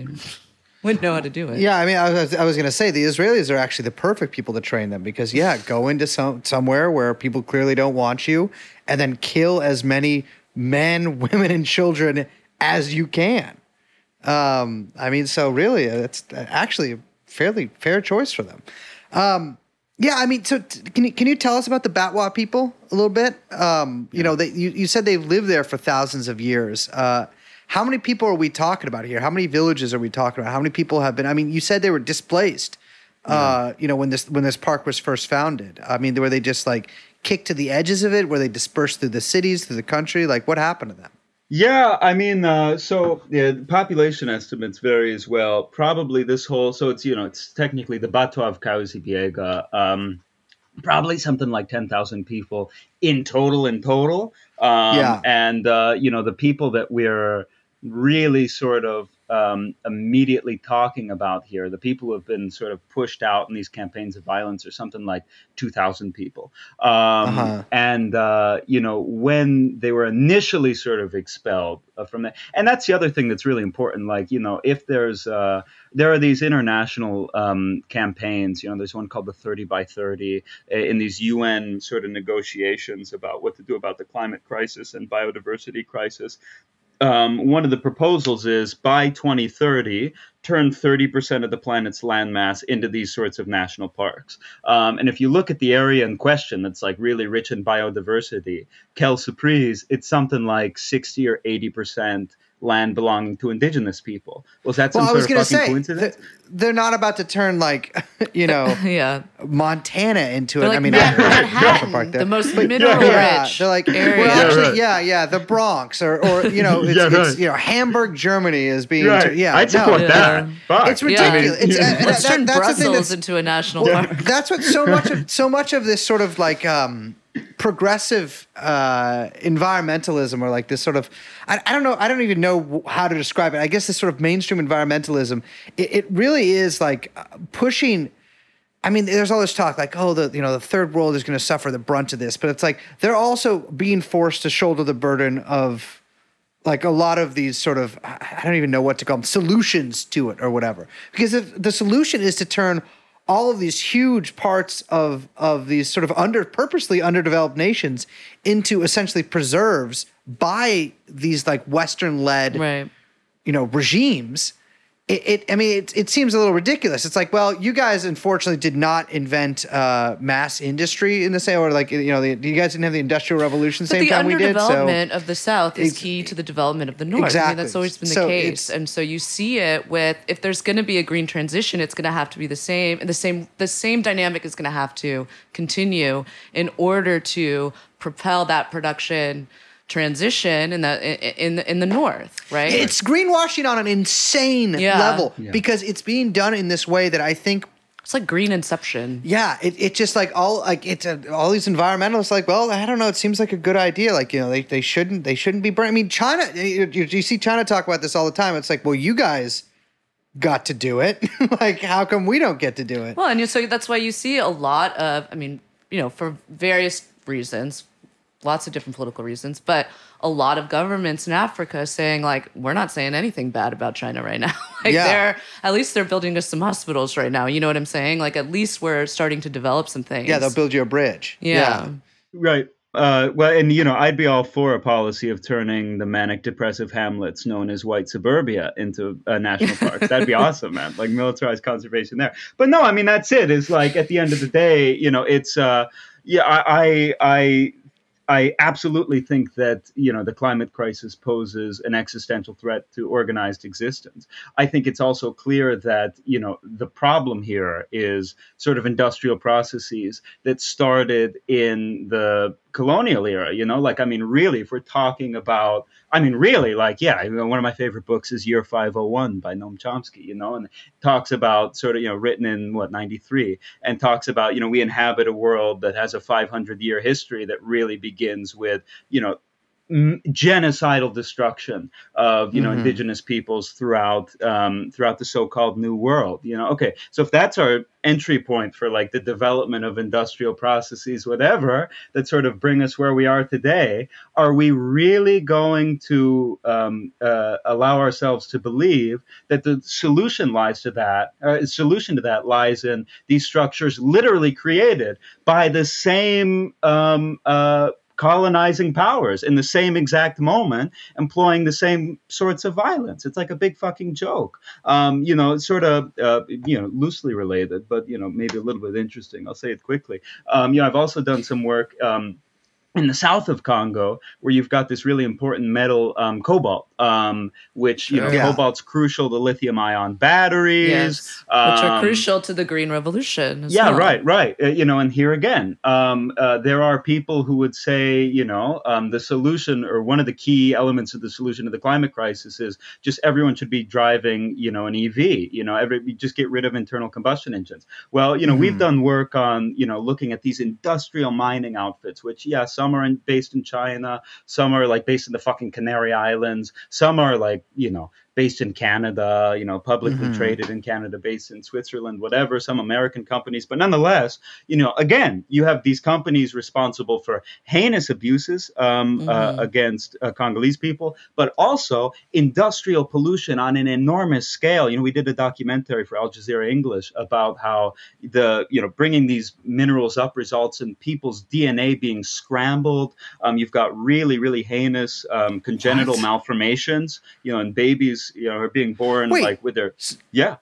would know how to do it. Yeah, I mean, I was, I was going to say the Israelis are actually the perfect people to train them because, yeah, go into some somewhere where people clearly don't want you, and then kill as many men, women, and children as you can. Um, I mean, so really, it's actually a fairly fair choice for them. Um, yeah, I mean, so t- can you can you tell us about the Batwa people a little bit? Um, you know, they you, you said they've lived there for thousands of years. Uh, how many people are we talking about here? How many villages are we talking about? How many people have been? I mean, you said they were displaced. Uh, you know, when this when this park was first founded. I mean, were they just like kicked to the edges of it? Were they dispersed through the cities, through the country? Like, what happened to them? Yeah, I mean, uh, so yeah, the population estimates vary as well. Probably this whole, so it's you know, it's technically the Batwa of Kahuzi um, probably something like ten thousand people in total. In total, um, Yeah. and uh, you know, the people that we're really sort of um, immediately talking about here, the people who have been sort of pushed out in these campaigns of violence, are something like two thousand people. Um, Uh-huh. and uh, you know when they were initially sort of expelled uh, from that and that's the other thing that's really important like you know if there's uh, there are these international um, campaigns you know there's one called the 30 by 30 uh, in these un sort of negotiations about what to do about the climate crisis and biodiversity crisis um, one of the proposals is by 2030 turn 30% of the planet's landmass into these sorts of national parks. Um, and if you look at the area in question that's like really rich in biodiversity kel surprise it's something like 60 or 80% land belonging to indigenous people was that some Well, I was sort of to fucking say coincidence th- they're not about to turn like you know Yeah. Montana into it. Like I mean, Man- I- I- Manhattan, Park there. the most But- mineral yeah, rich They're like, area. well, Yeah, actually, right. yeah, yeah, the Bronx or, or you know, it's, Yeah, it's you know, Hamburg, Germany is being, right yeah, i'd no. support Yeah. that Fuck. It's I mean, ridiculous. It's, uh, Let's that- turn that's the thing Brussels that's- into a national well, park. that's what so much of so much of this sort of like um, progressive uh, environmentalism or like this sort of I, I don't know I don't even know how to describe it. I guess this sort of mainstream environmentalism it, it really is like uh, pushing. I mean, there's all this talk like, oh, the you know the third world is going to suffer the brunt of this, but it's like they're also being forced to shoulder the burden of like a lot of these sort of I don't even know what to call them solutions to it or whatever. Because if the solution is to turn all of these huge parts of of these sort of under purposely underdeveloped nations into essentially preserves by these like Western led right. you know regimes it, it i mean it, it seems a little ridiculous it's like well you guys unfortunately did not invent uh, mass industry in the same or like you know the, you guys didn't have the industrial revolution the But same the time we did so underdevelopment of the South is key to the development of the North. I mean, Exactly. that's always been the So case. And so you see it with if there's going to be a green transition, it's going to have to be the same, and the same the same dynamic is going to have to continue in order to propel that production transition in the in in, in the North, right? it's greenwashing on an insane Yeah. level because it's being done in this way that i think It's like green inception. Yeah, it, it just like all like it's a, all these environmentalists like, well, I don't know. It seems like a good idea. Like you know, they, they shouldn't they shouldn't be burning. I mean, China. You, you you see China talk about this all the time. It's like, well, you guys got to do it. like, how come we don't get to do it? Well, and you- so that's why you see a lot of, I mean, you know, for various reasons, lots of different political reasons, but a lot of governments in Africa saying like, we're not saying anything bad about China right now. like Yeah. they're at least they're building us some hospitals right now. You know what I'm saying? Like at least we're starting to develop some things. yeah, they'll build you a bridge. Yeah. Right. Uh, well, and you know, I'd be all for a policy of turning the manic depressive hamlets known as white suburbia into uh, national parks. That'd be awesome, man. Like militarized conservation there. But no, I mean that's it. Is like at the end of the day, you know, it's uh, yeah, I, I, I I absolutely think that you know the climate crisis poses an existential threat to organized existence. I think it's also clear that you know the problem here is sort of industrial processes that started in the colonial era. You know, like I mean, really, if we're talking about, I mean, really, like yeah, one of my favorite books is Year Five Hundred One by Noam Chomsky. You know, and talks about sort of you know written in what ninety three, and talks about you know we inhabit a world that has a five hundred year history that really begins with you know m- genocidal destruction of you know Mhm. indigenous peoples throughout um, throughout the so-called new world you know okay so if that's our entry point for like the development of industrial processes whatever that sort of bring us where we are today are we really going to um, uh, allow ourselves to believe that the solution lies to that uh, solution to that lies in these structures literally created by the same um, uh, colonizing powers in the same exact moment, employing the same sorts of violence. It's like a big fucking joke. Um, you know, sort of uh, you know loosely related, but you know maybe a little bit interesting. I'll say it quickly. Um, you know, I've also done some work. Um, in the south of Congo, where you've got this really important metal, um, cobalt, um, which you know, Yeah. cobalt's crucial to lithium-ion batteries, Yes, which are um, crucial to the green revolution. as yeah, well. right, right. Uh, you know, and here again, um, uh, there are people who would say, you know, um, the solution or one of the key elements of the solution to the climate crisis is just everyone should be driving, you know, an EV. You know, every just get rid of internal combustion engines. Well, you know, we've Mhm. done work on, you know, looking at these industrial mining outfits, which, yeah, some are in, based in China, some are like based in the fucking Canary Islands, some are like, you know, based in Canada, you know, publicly Mhm. traded in Canada, based in Switzerland, whatever, some American companies. But nonetheless, you know, again, you have these companies responsible for heinous abuses um, uh, Mhm. against uh, Congolese people, but also industrial pollution on an enormous scale. You know, we did a documentary for Al Jazeera English about how the, you know, bringing these minerals up results in people's DNA being scrambled. Um, you've got really, really heinous um, congenital What? malformations, you know, and babies, you know, are being born Wait. like with their, yeah.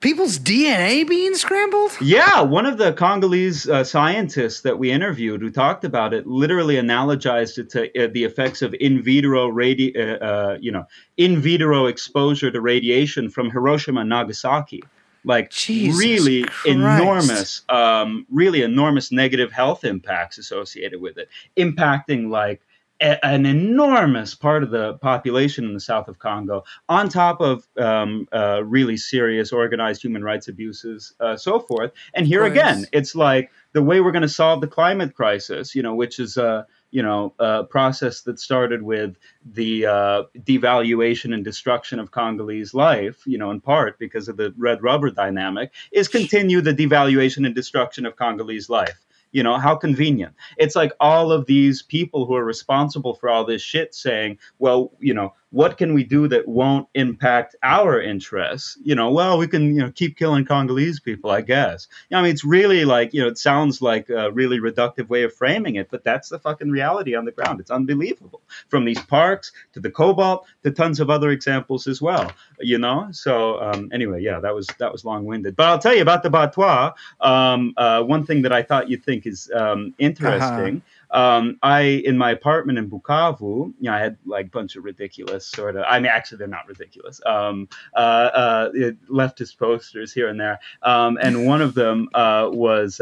People's DNA being scrambled? Yeah, one of the Congolese uh, scientists that we interviewed who talked about it literally analogized it to uh, the effects of in vitro radi- uh, uh, you know, in vitro exposure to radiation from Hiroshima and Nagasaki. Like Jesus really Christ. enormous, um, really enormous negative health impacts associated with it, impacting like a- an enormous part of the population in the south of Congo, on top of um, uh, really serious organized human rights abuses, uh, so forth. And here again, it's like the way we're going to solve the climate crisis, you know, which is a you know a process that started with the uh, devaluation and destruction of Congolese life, you know, in part because of the red rubber dynamic, is continue the devaluation and destruction of Congolese life. You know, how convenient. It's like all of these people who are responsible for all this shit saying, well, you know, what can we do that won't impact our interests? You know, well, we can, you know, keep killing Congolese people, I guess. You know, I mean, it's really like, you know, it sounds like a really reductive way of framing it, but that's the fucking reality on the ground. It's unbelievable. From these parks to the cobalt to tons of other examples as well. You know, so um, anyway, yeah, that was that was long winded. But I'll tell you about the Batwa. Um, uh, one thing that I thought you'd think is um, interesting. Um, I in my apartment in Bukavu, you know, I had like a bunch of ridiculous sort of. I mean, actually, they're not ridiculous. Um, uh, uh, leftist posters here and there, um, and one of them uh, was.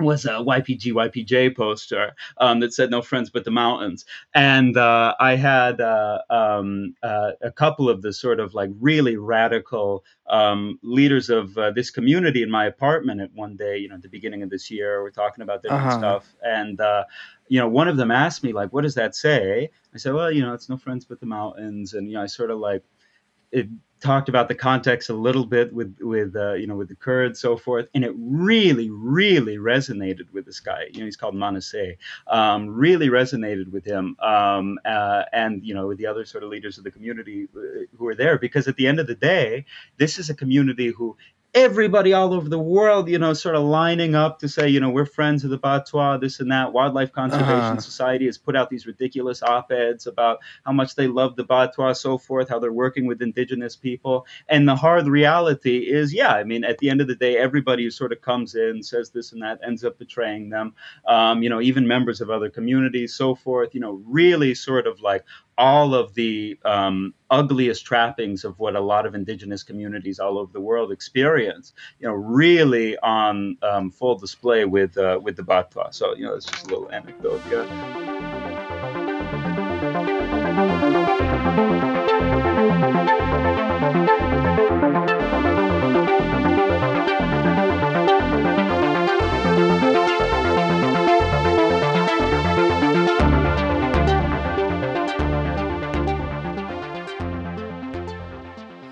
Was a YPG YPJ poster um, that said "No friends but the mountains," and uh, I had uh, um, uh, a couple of the sort of like really radical um, leaders of uh, this community in my apartment at one day, you know, at the beginning of this year. We're talking about different Uh-huh. stuff, and uh, you know, one of them asked me like, "What does that say?" I said, "Well, you know, it's no friends but the mountains," and you know, I sort of like it talked about the context a little bit with with uh, you know with the Kurds so forth, and it really really resonated with this guy. You know, he's called Manasseh. Um, really resonated with him, um, uh, and you know with the other sort of leaders of the community uh, who were there, because at the end of the day, this is a community who. Everybody all over the world, you know, sort of lining up to say, you know, we're friends of the Batwa, this and that. Wildlife Conservation Uh-huh. Society has put out these ridiculous op-eds about how much they love the Batwa, so forth, how they're working with indigenous people. And the hard reality is, yeah, I mean, at the end of the day, everybody who sort of comes in, says this and that, ends up betraying them. Um, you know, even members of other communities, so forth, you know, really sort of like all of the um, ugliest trappings of what a lot of indigenous communities all over the world experience, you know, really on um, full display with uh, with the Batwa. So, you know, it's just a little anecdote. Yeah.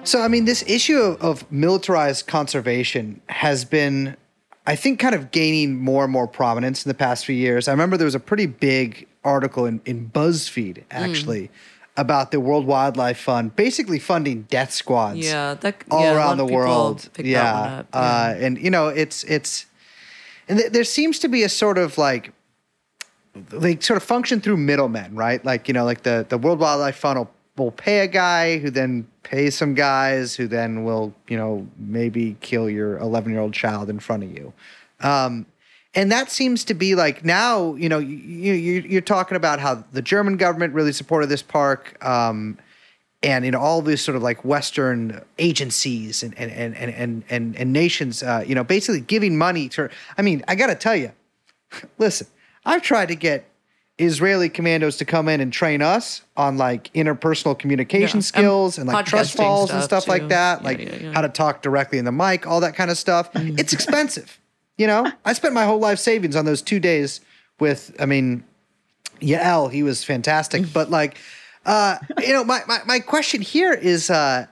So, I mean, this issue of, of militarized conservation has been, I think, kind of gaining more and more prominence in the past few years. I remember there was a pretty big article in, in BuzzFeed, actually, about the World Wildlife Fund basically funding death squads Yeah, that all yeah, around the world. Yeah. one up, Uh, and, you know, it's, it's, and th- there seems to be a sort of like, they sort of function through middlemen, right? Like you know, like the the World Wildlife Fund will, will pay a guy who then pays some guys who then will you know maybe kill your 11 year old child in front of you, um, and that seems to be like now you know you, you you're talking about how the German government really supported this park. Um, and you know all these sort of like Western agencies and and and and and, and, and nations, uh, you know, basically giving money to. I mean, I got to tell you, listen, I've tried to get Israeli commandos to come in and train us on like interpersonal communication Yeah, skills and and like trust falls and stuff, stuff like that, Yeah, like yeah, Mm. how to talk directly in the mic, all that kind of stuff. It's expensive, you know. I spent my whole life savings on those two days with. I mean, Yael, he was fantastic, Mm. but like, uh, you know, my, my my question here is. uh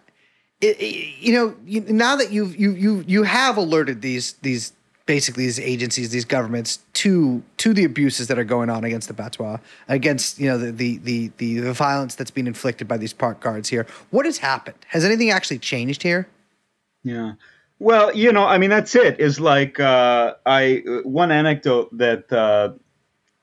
it, it- you know, you, now that you've you you you have alerted these these basically these agencies, these governments to to the abuses that are going on against the Batwa, against you know the the the the, the violence that's being inflicted by these park guards here. What has happened? Has anything actually changed here? Yeah. Well, you know, I mean, that's it. Is like uh, I one anecdote that uh,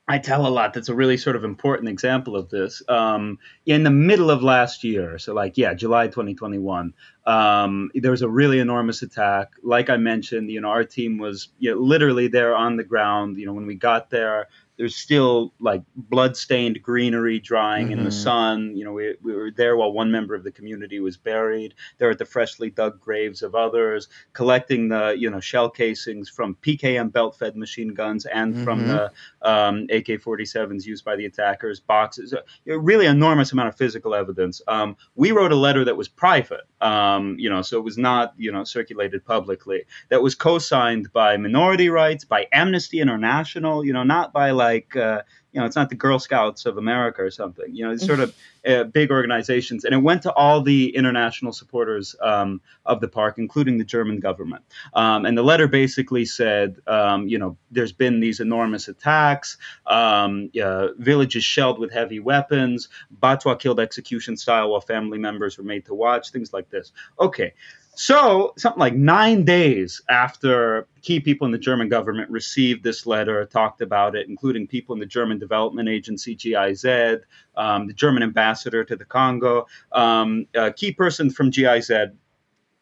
I tell a lot. That's a really sort of important example of this. Um, in the middle of last year, so like yeah, July 2021, um, there was a really enormous attack. Like I mentioned, you know, our team was you know, literally there on the ground. You know, when we got there, there's still like blood-stained greenery drying in the sun. You know, we, we were there while one member of the community was buried. There at the freshly dug graves of others, collecting the you know shell casings from PKM belt-fed machine guns and from the um, AK-47s used by the attackers, boxes, a really enormous amount of physical evidence. Um, we wrote a letter that was private, um, you know, so it was not you know circulated publicly. That was co-signed by minority rights, by Amnesty International, you know, not by like. Uh, you know, it's not the Girl Scouts of America or something. You know, it's sort of uh, big organizations, and it went to all the international supporters um, of the park, including the German government. Um, and the letter basically said, um, you know, there's been these enormous attacks, um, uh, villages shelled with heavy weapons, Batwa killed execution style while family members were made to watch, things like this. Okay. So, something like nine days after key people in the German government received this letter, talked about it, including people in the German Development Agency, GIZ, um, the German ambassador to the Congo, um, a key person from GIZ,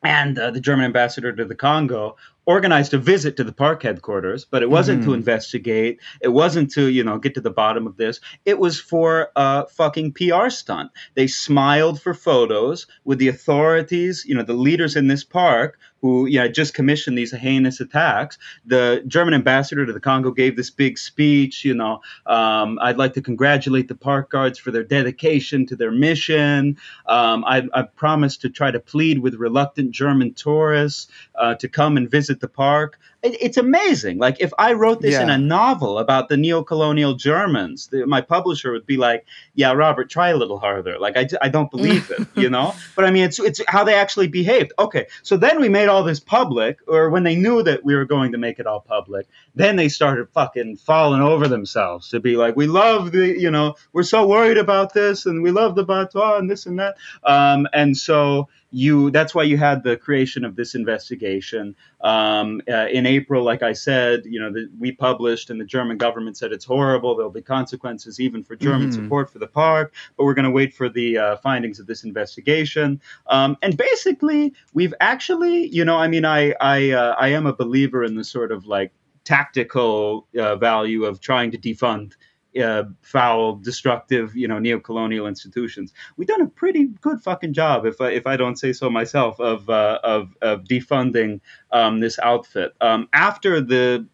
and uh, the German ambassador to the Congo organized a visit to the park headquarters, but it wasn't to mm-hmm. investigate. It wasn't to, you know, get to the bottom of this. It was for a fucking PR stunt. They smiled for photos with the authorities, you know, the leaders in this park who, know, just commissioned these heinous attacks. The German ambassador to the Congo gave this big speech, you know, um, I'd like to congratulate the park guards for their dedication to their mission. Um, I, I promised to try to plead with reluctant German tourists uh, to come and visit the park. It, it's amazing. Like if I wrote this in a novel about the neo-colonial Germans, the, my publisher would be like, "Yeah, Robert, try a little harder." Like I, I don't believe it, you know. But I mean, it's it's how they actually behaved. Okay, so then we made all this public, or when they knew that we were going to make it all public, then they started fucking falling over themselves to be like, "We love the, you know, we're so worried about this, and we love the Batwa and this and that." Um, and so you that's why you had the creation of this investigation um, uh, in April. Like I said, you know, the, we published, and the German government said it's horrible. There'll be consequences even for German Mhm. support for the park. But we're going to wait for the uh, findings of this investigation. Um, and basically, we've actually, you know, I mean, I I uh, I am a believer in the sort of like tactical uh, value of trying to defund uh, foul, destructive, you know, neo-colonial institutions. We've done a pretty good fucking job, if I, if I don't say so myself, of uh, of, of defunding um, this outfit. Um, after the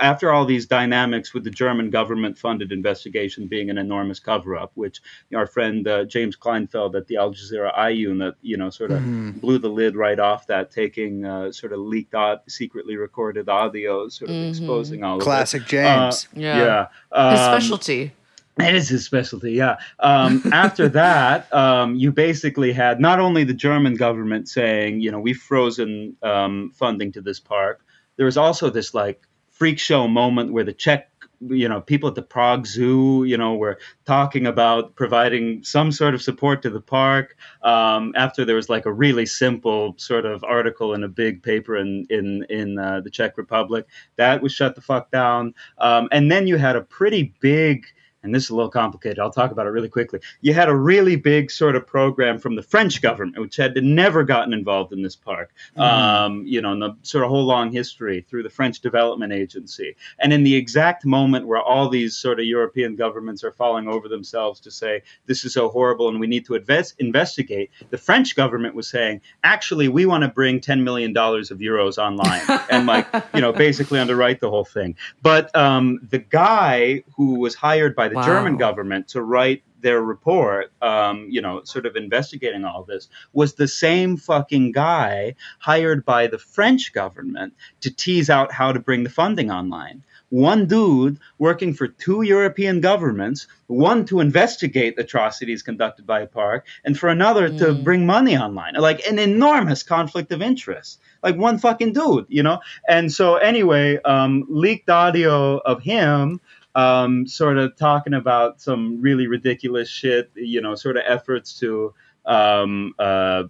after all these dynamics with the German government funded investigation being an enormous cover up, which you know, our friend uh, James Kleinfeld at the Al Jazeera Eye unit, you know, sort of Mm-hmm. blew the lid right off that, taking uh, sort of leaked out, secretly recorded audio, sort of exposing all Classic of it. Classic James. Uh, Yeah. yeah. His Um, specialty. it is his specialty, yeah. Um, after that, um, you basically had not only the German government saying, you know, we've frozen um, funding to this park, there was also this like freak show moment where the Czech, you know, people at the Prague Zoo, you know, were talking about providing some sort of support to the park. Um, after there was like a really simple sort of article in a big paper in in in uh, the Czech Republic, that was shut the fuck down. Um, and then you had a pretty big and this is a little complicated. I'll talk about it really quickly. You had a really big sort of program from the French government, which had never gotten involved in this park, um, you know, in the sort of whole long history through the French Development Agency. And in the exact moment where all these sort of European governments are falling over themselves to say, this is so horrible and we need to invest, investigate, the French government was saying, actually, we want to bring $10 million of euros online and, like, you know, basically underwrite the whole thing. But um, the guy who was hired by the Wow. German government to write their report, um, you know, sort of investigating all this, was the same fucking guy hired by the French government to tease out how to bring the funding online. One dude working for two European governments, one to investigate atrocities conducted by a park, and for another to bring money online. Like an enormous conflict of interest. Like one fucking dude, you know? And so, anyway, um, leaked audio of him um, sort of talking about some really ridiculous shit, you know, sort of efforts to um, uh,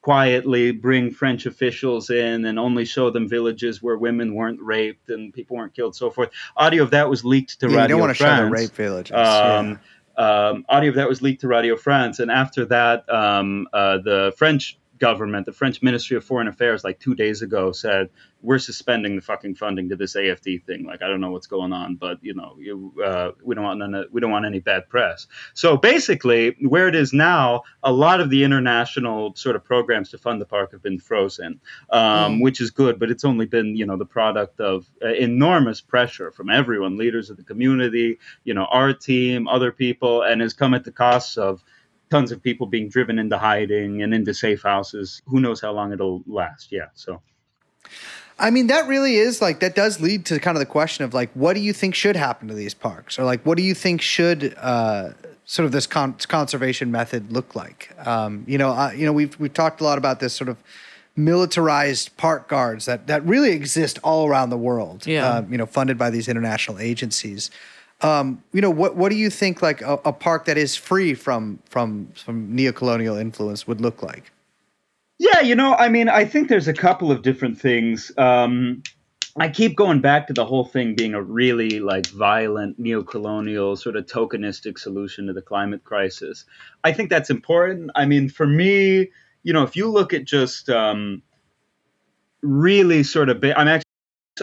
quietly bring French officials in and only show them villages where women weren't raped and people weren't killed, so forth. Audio of that was leaked to Yeah, you Radio don't want to show France. the rape villages. yeah. Um, um, audio of that was leaked to Radio France, and after that, um, uh, the French government, the French Ministry of Foreign Affairs, like two days ago, said we're suspending the fucking funding to this AFD thing. Like I don't know what's going on, but you know, you, uh, we don't want none, we don't want any bad press. So basically, where it is now, a lot of the international sort of programs to fund the park have been frozen, um, which is good, but it's only been you know the product of uh, enormous pressure from everyone, leaders of the community, you know, our team, other people, and has come at the cost of tons of people being driven into hiding and into safe houses. Who knows how long it'll last? Yeah. So I mean, that really is like that does lead to kind of the question of like, what do you think should happen to these parks, or like, what do you think should uh, sort of this con- conservation method look like? Um, you know, uh, you know, we've we've talked a lot about this sort of militarized park guards that that really exist all around the world. Yeah. uh, you know, funded by these international agencies. Um, you know, what what do you think like a, a park that is free from from from neocolonial influence would look like? Yeah, you know, I mean, I think there's a couple of different things. Um, I keep going back to the whole thing being a really like violent neo-colonial sort of tokenistic solution to the climate crisis. I think that's important. I mean, for me, you know, if you look at just um, really sort of, ba- I'm actually.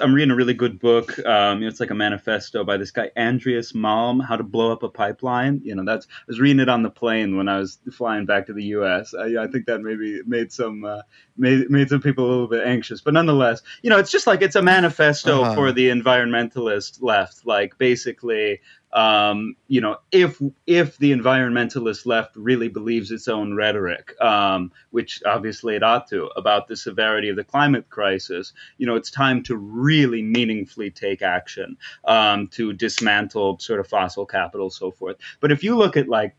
I'm reading a really good book. Um, it's like a manifesto by this guy Andreas Malm, "How to Blow Up a Pipeline." You know, that's I was reading it on the plane when I was flying back to the U.S. I, I think that maybe made some uh, made made some people a little bit anxious, but nonetheless, you know, it's just like it's a manifesto Uh-huh. for the environmentalist left. Like basically, um, you know, if if the environmentalist left really believes its own rhetoric, um, which obviously it ought to, about the severity of the climate crisis, you know, it's time to really meaningfully take action um, to dismantle sort of fossil capital, so forth. But if you look at like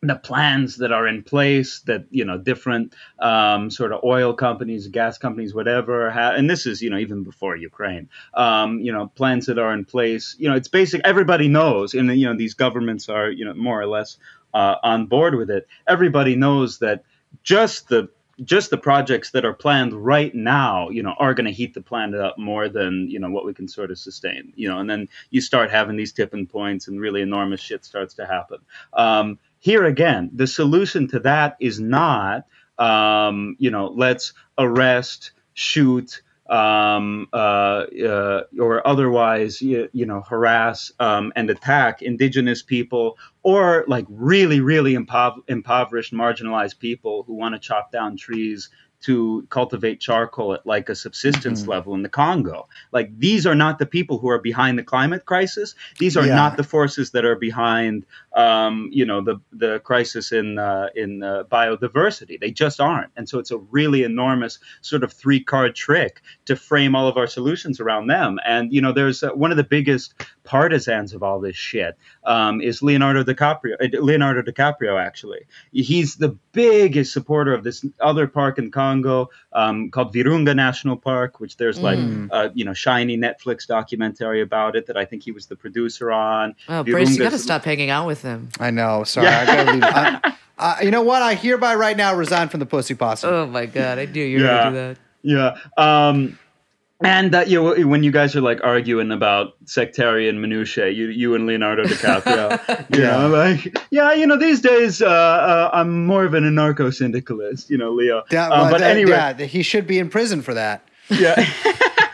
the plans that are in place that you know different um, sort of oil companies gas companies whatever ha- and this is you know even before ukraine um, you know plans that are in place you know it's basic everybody knows and you know these governments are you know more or less uh, on board with it everybody knows that just the just the projects that are planned right now, you know, are going to heat the planet up more than you know what we can sort of sustain, you know, and then you start having these tipping points, and really enormous shit starts to happen. Um, here again, the solution to that is not, um, you know, let's arrest, shoot, um, uh, uh, or otherwise, you, you know, harass um, and attack indigenous people or like really, really impov- impoverished, marginalized people who want to chop down trees to cultivate charcoal at like a subsistence Mm-hmm. level in the Congo. Like these are not the people who are behind the climate crisis. These are Yeah. not the forces that are behind, um, you know, the the crisis in uh, in uh, biodiversity. They just aren't. And so it's a really enormous sort of three card trick to frame all of our solutions around them. And you know, there's uh, one of the biggest partisans of all this shit um, is Leonardo DiCaprio. uh, Leonardo DiCaprio, actually, he's the biggest supporter of this other park in Congo um, called Virunga National Park, which there's like uh, you know shiny Netflix documentary about it that I think he was the producer on. Oh, Brace, you got to stop hanging out with him. I know. Sorry, I gotta leave. I, uh, you know what? I hereby right now resign from the Pussy Posse. Oh my god, I knew you were Yeah. gonna do that. Yeah. Um, and that you know, when you guys are like arguing about sectarian minutiae, you you and Leonardo DiCaprio, you Yeah. know, like yeah, you know, these days uh, uh, I'm more of an anarcho syndicalist, you know, Leo. Yeah, Um, but that- anyway, yeah, he should be in prison for that. yeah.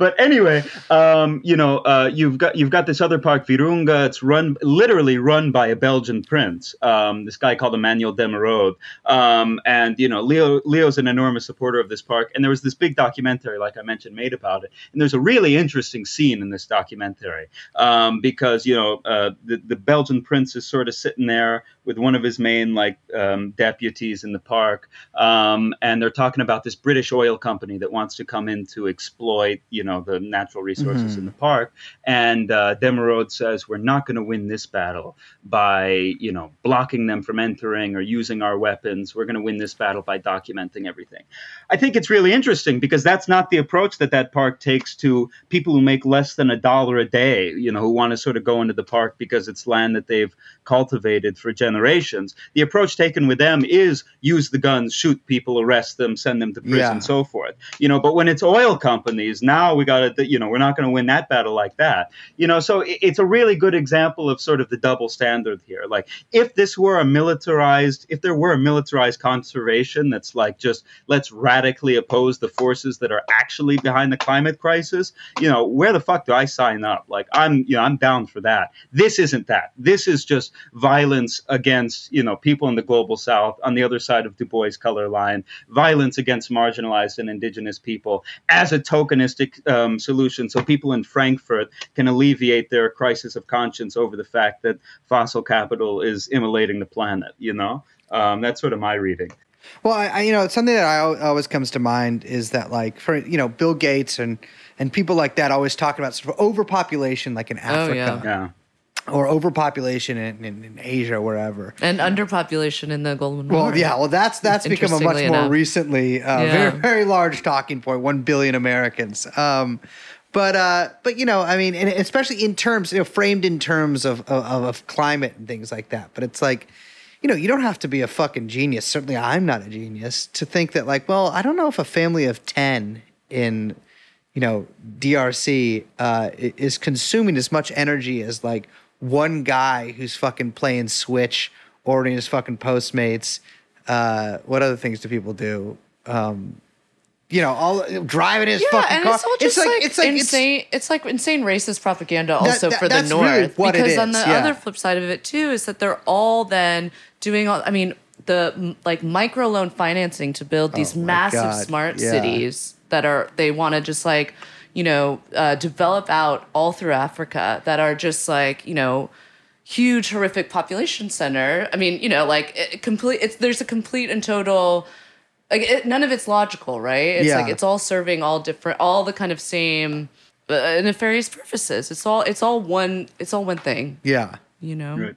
but anyway, um, you know, uh, you've got you've got this other park, Virunga. It's run literally run by a Belgian prince, um, this guy called Emmanuel de Merode. Um, and you know, Leo Leo's an enormous supporter of this park. And there was this big documentary, like I mentioned, made about it. And there's a really interesting scene in this documentary um, because you know uh, the the Belgian prince is sort of sitting there with one of his main like um, deputies in the park, um, and they're talking about this British oil company that wants to come in to exploit, you know, the natural resources in the park. And uh, de Merode says, "We're not going to win this battle by, you know, blocking them from entering or using our weapons. We're going to win this battle by documenting everything." I think it's really interesting because that's not the approach that that park takes to people who make less than a dollar a day, you know, who want to sort of go into the park because it's land that they've cultivated for generations. The approach taken with them is use the guns, shoot people, arrest them, send them to prison, Yeah. so forth. You know, but when it's oil companies, now we got to, you know, we're not going to win that battle like that. You know, so it- it's a really good example of sort of the double standard here. Like, if this were a militarized, if there were a militarized conservation that's like just let's radically oppose the forces that are actually behind the climate crisis, you know, where the fuck do I sign up? Like, I'm, you know, I'm down for that. This isn't that. This is just violence against, you know, people in the global south on the other side of Du Bois' color line, violence against marginalized and indigenous people as a tokenistic uh, um, solution so people in Frankfurt can alleviate their crisis of conscience over the fact that fossil capital is immolating the planet, you know? Um, that's sort of my reading. Well, I, I you know something that I always comes to mind is that like for you know Bill Gates and and people like that always talk about sort of overpopulation like in Africa Yeah. Or overpopulation in, in, in Asia wherever. And underpopulation in the Golden Well, yeah, well that's that's become a much more enough. recently uh, Yeah. very very large talking point. One billion Americans. Um, but uh, but you know, I mean, and especially in terms, you know, framed in terms of, of of climate and things like that. But it's like, you know, you don't have to be a fucking genius. Certainly, I'm not a genius to think that like, well, I don't know if a family of ten in you know DRC uh, is consuming as much energy as like one guy who's fucking playing Switch, ordering his fucking Postmates. Uh, what other things do people do? Um, you know, all driving his Yeah, fucking and car. it's all just like, it's like insane. It's, like insane racist propaganda also that- for the North. really what it because on the yeah. other flip side of it too is that they're all then doing all. I mean, the like microloan financing to build these Oh massive God, smart yeah. cities that are they want to just like you know uh, develop out all through Africa that are just like you know huge horrific population center. I mean, you know, like it, complete. It's there's a complete and total. Like it, none of it's logical, right? It's like it's all serving all different, all the kind of same uh, nefarious purposes. It's all it's all one it's all one thing, yeah. you know. Right.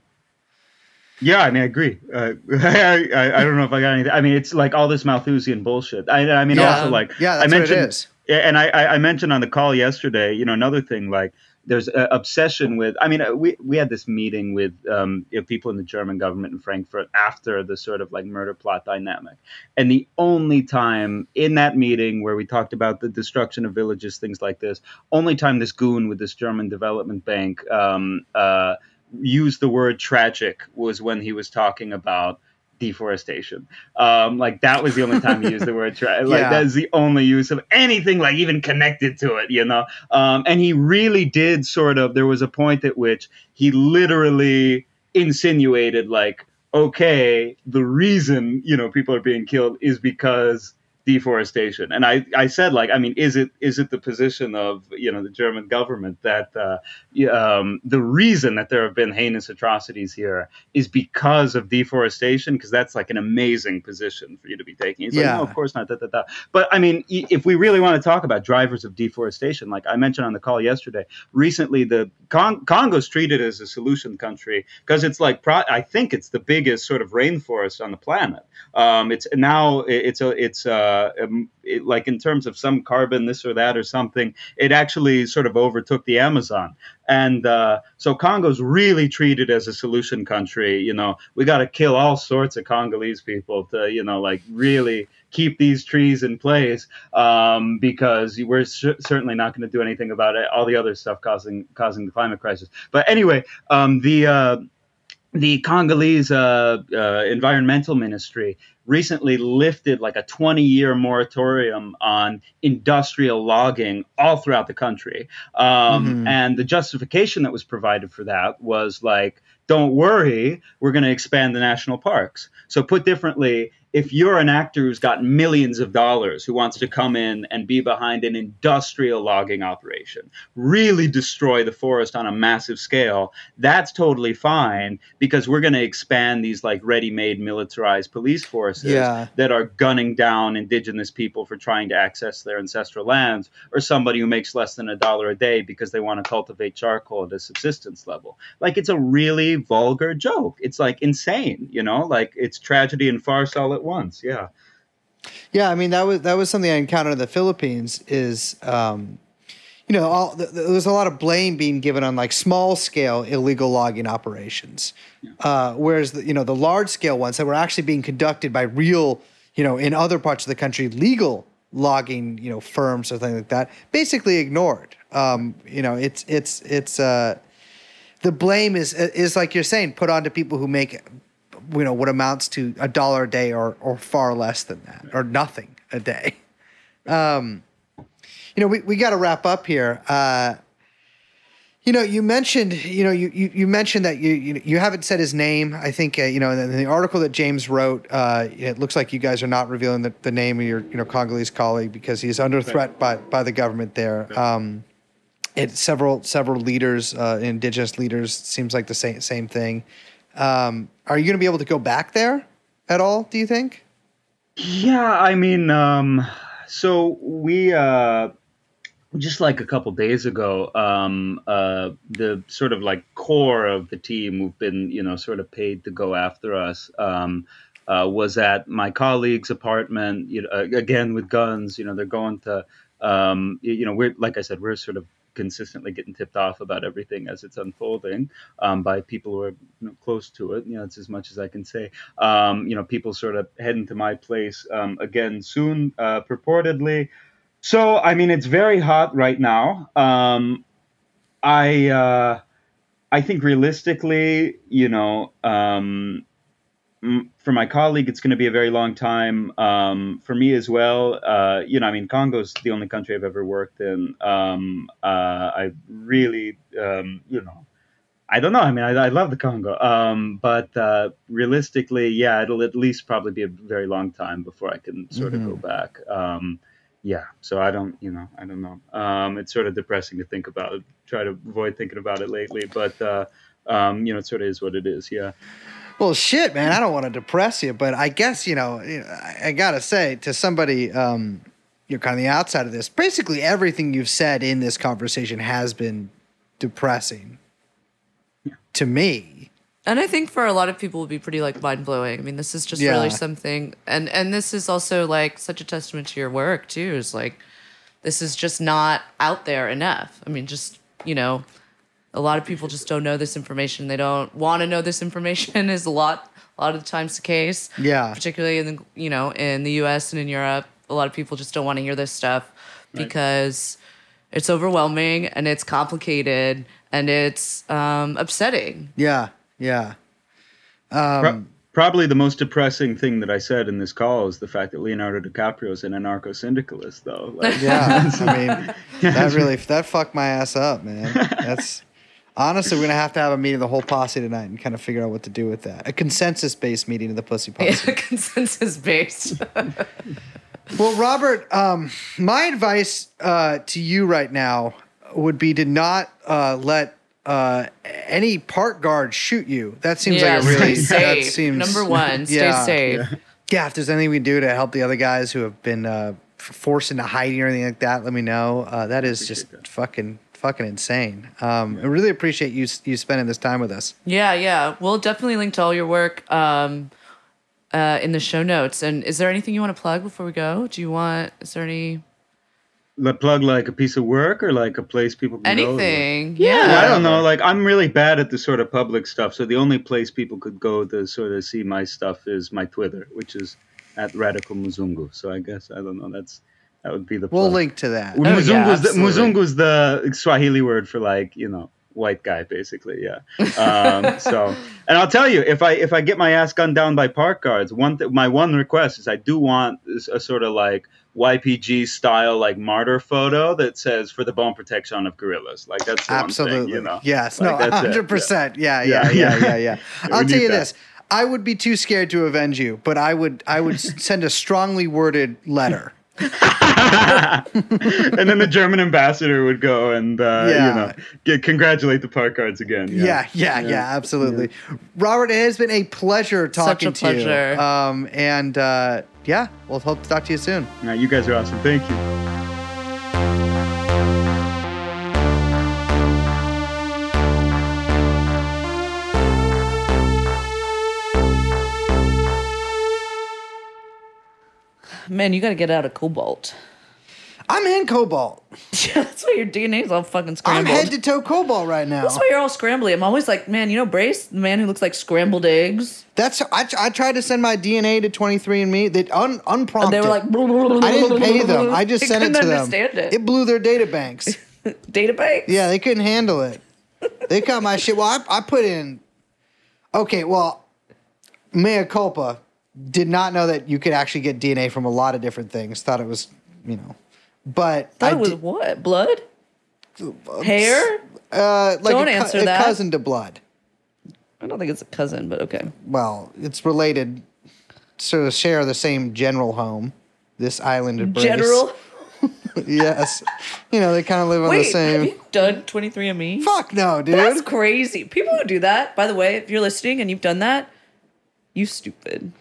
Yeah, I mean, I agree. Uh, I, I, I don't know if I got anything. I mean, it's like all this Malthusian bullshit. I, I mean, Yeah. also like Yeah, I that's what mentioned, is. Yeah, and I, I mentioned on the call yesterday. You know, another thing like there's a obsession with. I mean, uh, we we had this meeting with um, you know, people in the German government in Frankfurt after the sort of like murder plot dynamic, and the only time in that meeting where we talked about the destruction of villages, things like this, only time this goon with this German development bank. Um, uh, used the word tragic was when he was talking about deforestation. Um, like that was the only time he used the word tra- like Yeah. that is the only use of anything like even connected to it, you know. Um, and he really did sort of. There was a point at which he literally insinuated like, okay, the reason you know people are being killed is because deforestation and i i said like i mean is it is it the position of you know the german government that uh, um, the reason that there have been heinous atrocities here is because of deforestation because that's like an amazing position for you to be taking He's Yeah. like no of course not da, da, da. but i mean if we really want to talk about drivers of deforestation like i mentioned on the call yesterday recently the Con- congo's treated as a solution country because it's like pro- i think it's the biggest sort of rainforest on the planet um, it's now it's a it's uh um, it, like in terms of some carbon this or that or something it actually sort of overtook the amazon. And uh, so congo's really treated as a solution country you know. We got to kill all sorts of congolese people to you know like really keep these trees in place um, because we're cer- certainly not going to do anything about it, all the other stuff causing causing the climate crisis. But anyway um, the uh, the Congolese uh, uh, environmental ministry recently lifted like a 20 year moratorium on industrial logging all throughout the country. Um, Mhm. And the justification that was provided for that was like, don't worry, we're going to expand the national parks. So, put differently, if you're an actor who's got millions of dollars who wants to come in and be behind an industrial logging operation, really destroy the forest on a massive scale, that's totally fine because we're going to expand these like ready-made militarized police forces Yeah. that are gunning down indigenous people for trying to access their ancestral lands or somebody who makes less than a dollar a day because they want to cultivate charcoal at a subsistence level. Like it's a really vulgar joke. It's like insane you know? Like it's tragedy and farce all at once yeah Yeah, I mean that was that was something I encountered in the Philippines. Is um, you know, all th- th- there was a lot of blame being given on like small scale illegal logging operations, uh, whereas the, you know the large scale ones that were actually being conducted by real, you know, in other parts of the country, legal logging, you know, firms or things like that, basically ignored. Um, you know, it's it's it's uh, the blame is is like you're saying put onto people who make you know what amounts to a dollar a day or or far less than that or nothing a day. Um you know we, we got to wrap up here. Uh you know you mentioned you know you you, you mentioned that you, you you haven't said his name. I think uh, you know in the article that james wrote uh it looks like you guys are not revealing the, the name of your you know congolese colleague because he's under threat by by the government there. Um it several several leaders uh indigenous leaders seems like the same same thing um are you going to be able to go back there at all do you think Yeah, I mean, um, so we uh, just like a couple days ago, um, uh, the sort of like core of the team who've been, you know, sort of paid to go after us. Um, uh, was at my colleague's apartment, you know, again with guns. You know, they're going to, um, you know, we're like I said, we're sort of consistently getting tipped off about everything as it's unfolding um, by people who are you know, close to it. You know, it's as much as I can say. Um, you know, people sort of heading to my place um, again soon, uh, purportedly. So, I mean, it's very hot right now. Um, I uh, I think realistically, you know, um, for my colleague, it's going to be a very long time. Um, for me as well, uh, you know, I mean, Congo's the only country I've ever worked in. Um, uh, I really, um, you know, I don't know. I mean, I, I love the Congo, um, but uh, realistically, yeah, it'll at least probably be a very long time before I can sort of go back. Um, yeah, so I don't, you know, I don't know. Um, it's sort of depressing to think about. Try to avoid thinking about it lately, but uh, um, you know, it sort of is what it is. Yeah. Well, shit, man. I don't want to depress you, but I guess you know. I, gotta say to somebody, um, you're kind of the outside of this. Basically, everything you've said in this conversation has been depressing to me. And I think for a lot of people will be pretty like mind blowing. I mean, this is just Yeah. really something and and this is also like such a testament to your work too. Is like this is just not out there enough. I mean, just, you know, a lot of people just don't know this information. They don't want to know this information is a lot a lot of the times the case. Yeah. Particularly in the you know, in the US and in Europe, a lot of people just don't want to hear this stuff because it's overwhelming and it's complicated and it's um, upsetting. Yeah, yeah. Pro- probably the most depressing thing that I said in this call is the fact that Leonardo DiCaprio is an anarcho syndicalist, though. Like, Yeah, I mean, that really that fucked my ass up, man. That's honestly, we're gonna have to have a meeting of the whole posse tonight and kind of figure out what to do with that. A consensus-based meeting of the pussy posse. Yeah, consensus based. Well, Robert, um, my advice uh, to you right now would be to not uh, let uh, any park guard shoot you. That seems yeah, like a really stay that safe. seems Number one, stay Yeah. safe. Yeah, if there's anything we can do to help the other guys who have been uh, forced into hiding or anything like that, let me know. Uh, that is just that. fucking fucking insane. Um, I really appreciate you you spending this time with us. Yeah, yeah. We'll definitely link to all your work um, uh, in the show notes. And is there anything you want to plug before we go? Do you want? Is there any Let plug like a piece of work or like a place people can go. anything? Well, Yeah. I don't know. Like, I'm really bad at the sort of public stuff. So the only place people could go to sort of see my stuff is my Twitter, which is at Radical Muzungu. So I guess I don't know. That's that would be the. Point. We'll plug. link to that. Oh, yeah, the. Muzungu's the Swahili word for like you know white guy basically yeah um, so and I'll tell you if I if I get my ass gunned down by park guards one th- my one request is I do want a sort of like YPG style like martyr photo that says for the bone protection of gorillas like that's the one Absolutely. thing, you know Yes. Like, no. Hundred percent. Yeah. Yeah. Yeah. Yeah. Yeah. Yeah. Yeah. I'll tell you that. this. I would be too scared to avenge you, but I would. I would send a strongly worded letter. and then the German ambassador would go and uh, Yeah. you know get, congratulate the park guards again Yeah, yeah, yeah, absolutely. Robert, it has been a pleasure talking to pleasure. you. Um, and uh, yeah, we'll hope to talk to you soon. All right, you guys are awesome thank you. Man, you got to get out of Cobalt. I'm in Cobalt. Yeah, that's why your DNA's all fucking scrambled. I'm head to toe Cobalt right now. that's why you're all scrambly. I'm always like, man, you know Brace, the man who looks like scrambled eggs. That's I, I tried to send my DNA to 23andMe. They un, unprompted. And they were like, I didn't pay them. I just sent it to them. it. It blew their data banks. Database. Yeah, they couldn't handle it. They got my shit. Well, I, I put in. Okay, well, mea culpa. Did not know that you could actually get DNA from a lot of different things. Thought it was, you know, but Thought I it was did- what? Blood? Hair? uh, like Don't a, answer a that. cousin to blood. I don't think it's a cousin, but okay. Well, it's related. Sort of share the same general home. This island of. General. yes. You know, they kind of live on the same. have you done 23andMe? Fuck no, dude. That's crazy. People who do that, by the way, if you're listening and you've done that, you stupid.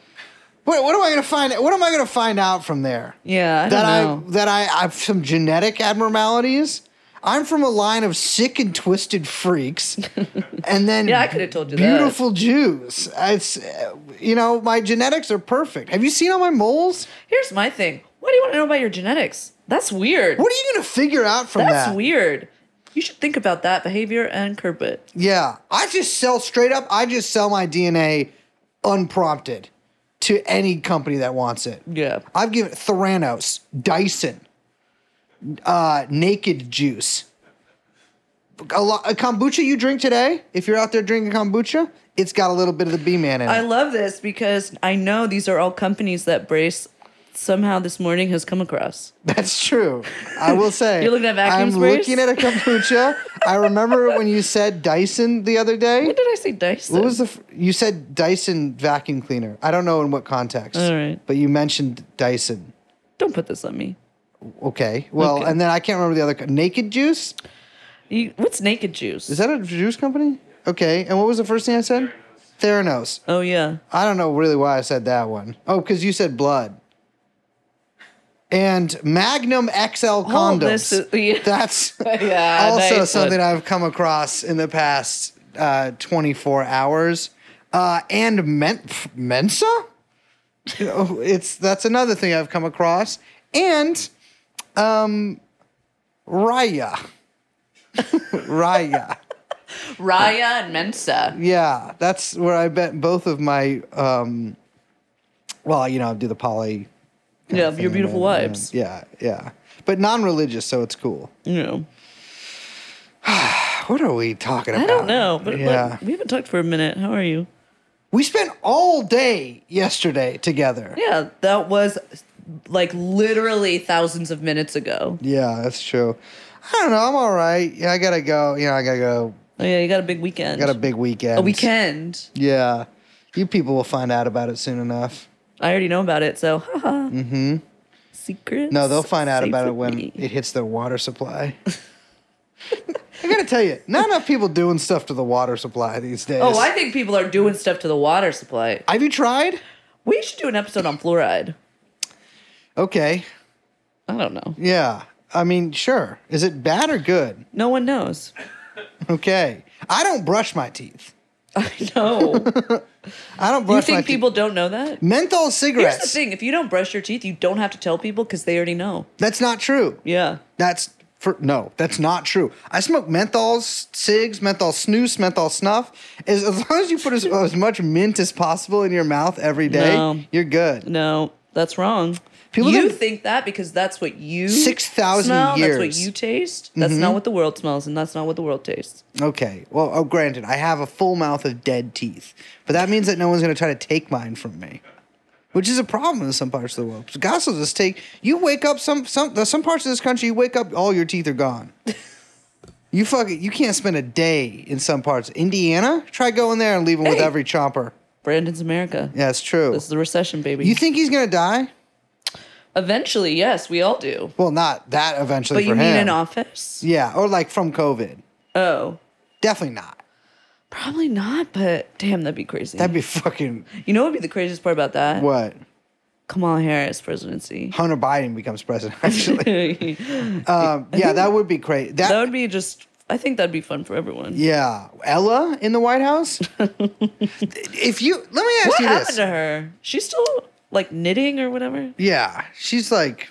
What, what am I gonna find? What am I gonna find out from there? Yeah, I that don't know. I that I have some genetic abnormalities. I'm from a line of sick and twisted freaks, and then Yeah, I could have told you that. beautiful Jews. It's uh, you know my genetics are perfect. Have you seen all my moles? Here's my thing. What do you want to know about your genetics? That's weird. What are you gonna figure out from That's that? weird. You should think about that behavior and curb it. Yeah, I just sell straight up. I just sell my DNA unprompted to any company that wants it. Yeah. I've given Theranos, Dyson, uh, Naked Juice. A, lo- a kombucha you drink today, if you're out there drinking kombucha, it's got a little bit of the B man in it. I love this because I know these are all companies that Brace somehow this morning has come across. That's true. I will say. You're looking at vacuum I'm looking at a kombucha. I remember when you said Dyson the other day. When did I say Dyson? What was the? f- You said Dyson vacuum cleaner. I don't know in what context. All right. But you mentioned Dyson. Don't put this on me. Okay. Well, Okay. and then I can't remember the other. co- Naked Juice. You, what's Naked Juice? Is that a juice company? Okay. And what was the first thing I said? Theranos. oh yeah. I don't know really why I said that one. Oh, because you said blood. And Magnum XL condoms. Oh, is- yeah. That's Yeah, also nice something one. I've come across in the past uh, 24 hours. Uh, and Men- Mensa? It's that's another thing I've come across. And um, Raya. Raya. Raya and Mensa. Yeah, that's where I bet both of my um well, you know, do the poly Yeah, of your beautiful and- and- wives. Yeah, yeah. But non-religious, so it's cool. You know. What are we talking about? I don't know, but yeah. we haven't talked for a minute. How are you? We spent all day yesterday together. Yeah, that was like literally thousands of minutes ago. Yeah, that's true. I don't know. I'm all right. Yeah, I gotta go. You know, I gotta go. Oh yeah, you got a big weekend. Got a big weekend. a weekend. Yeah. You people will find out about it soon enough. I already know about it, so haha. Mm-hmm. Secrets. No, they'll find out safe about it when me. it hits their water supply. I gotta tell you, not enough people doing stuff to the water supply these days. Oh, I think people are doing stuff to the water supply. have you tried? We should do an episode on fluoride. Okay, I don't know. yeah. I mean, sure. Is it bad or good? No one knows. Okay. I don't brush my teeth. I know. I don't you brush my think people don't know that? teeth. Menthol Here's the thing: if you don't brush your teeth, you don't have to tell people because they already know. That's not true. Yeah. That's for no, that's not true. I smoke menthols, cigs, menthol snus, menthol snuff. As, as long as you put as, as much mint as possible in your mouth every day, No. you're good. No, that's wrong. People you that- think that because that's what you 6,000 smell, That's what you taste. That's not mm-hmm. what the world smells, and that's not what the world tastes. Okay. Well, oh, granted, I have a full mouth of dead teeth, but that means that no one's going to try to take mine from me, which is a problem in some parts of the world. Will just take. You wake up some some some parts of this country. You wake up, all your teeth are gone. you fucking you can't spend a day in some parts. Indiana, try going there and leaving with every chomper. Brandon's America. Yeah, it's true. This is the recession, baby. You think he's gonna die? Eventually, yes, we all do. Well, not that eventually But for you mean him. in office? Yeah, or like from COVID. Oh, Definitely not. probably not. But damn, that'd be crazy. That'd be fucking you know what would be the craziest part about that? what? Kamala Harris presidency. Hunter Biden becomes president. Actually, um, yeah, that would be great. That, that would be just. I think that'd be fun for everyone. yeah, Ella in the White House. if you let me ask What you happened to her? She's still like knitting or whatever. Yeah, she's like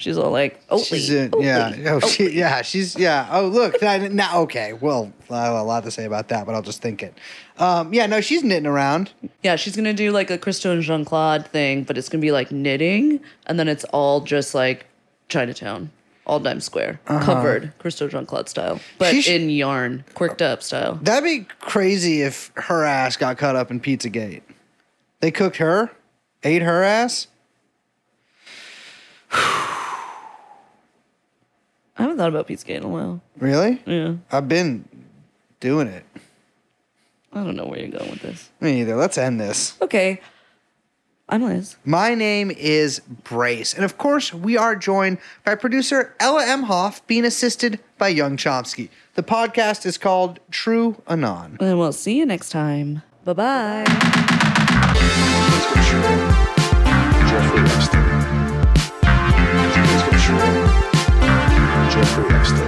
She's all like, oh, she's in, yeah, oh, she, yeah, she's yeah. Oh look, that, now okay. Well, I have a lot to say about that, but I'll just think it. Um, yeah, no, she's knitting around. Yeah, she's gonna do like a Christo and Jeanne-Claude thing, but it's gonna be like knitting, and then it's all just like Chinatown, all Dimes Square, covered Christo Jeanne-Claude style, but Uh-huh. Sh- in yarn, quirked up style. That'd be crazy if her ass got caught up in Pizzagate. They cooked her, ate her ass. I haven't thought about Pizzagate in a while. Really? Yeah, I've been doing it. I don't know where you're going with this. Me either. Let's end this. Okay, I'm Liz. My name is Brace. And of course, we are joined by producer Ella Emhoff, being assisted by Yung Chomsky. The podcast is called TrueAnon. And we'll see you next time. Bye bye. Jeffrey Epstein. Jeffrey Epstein.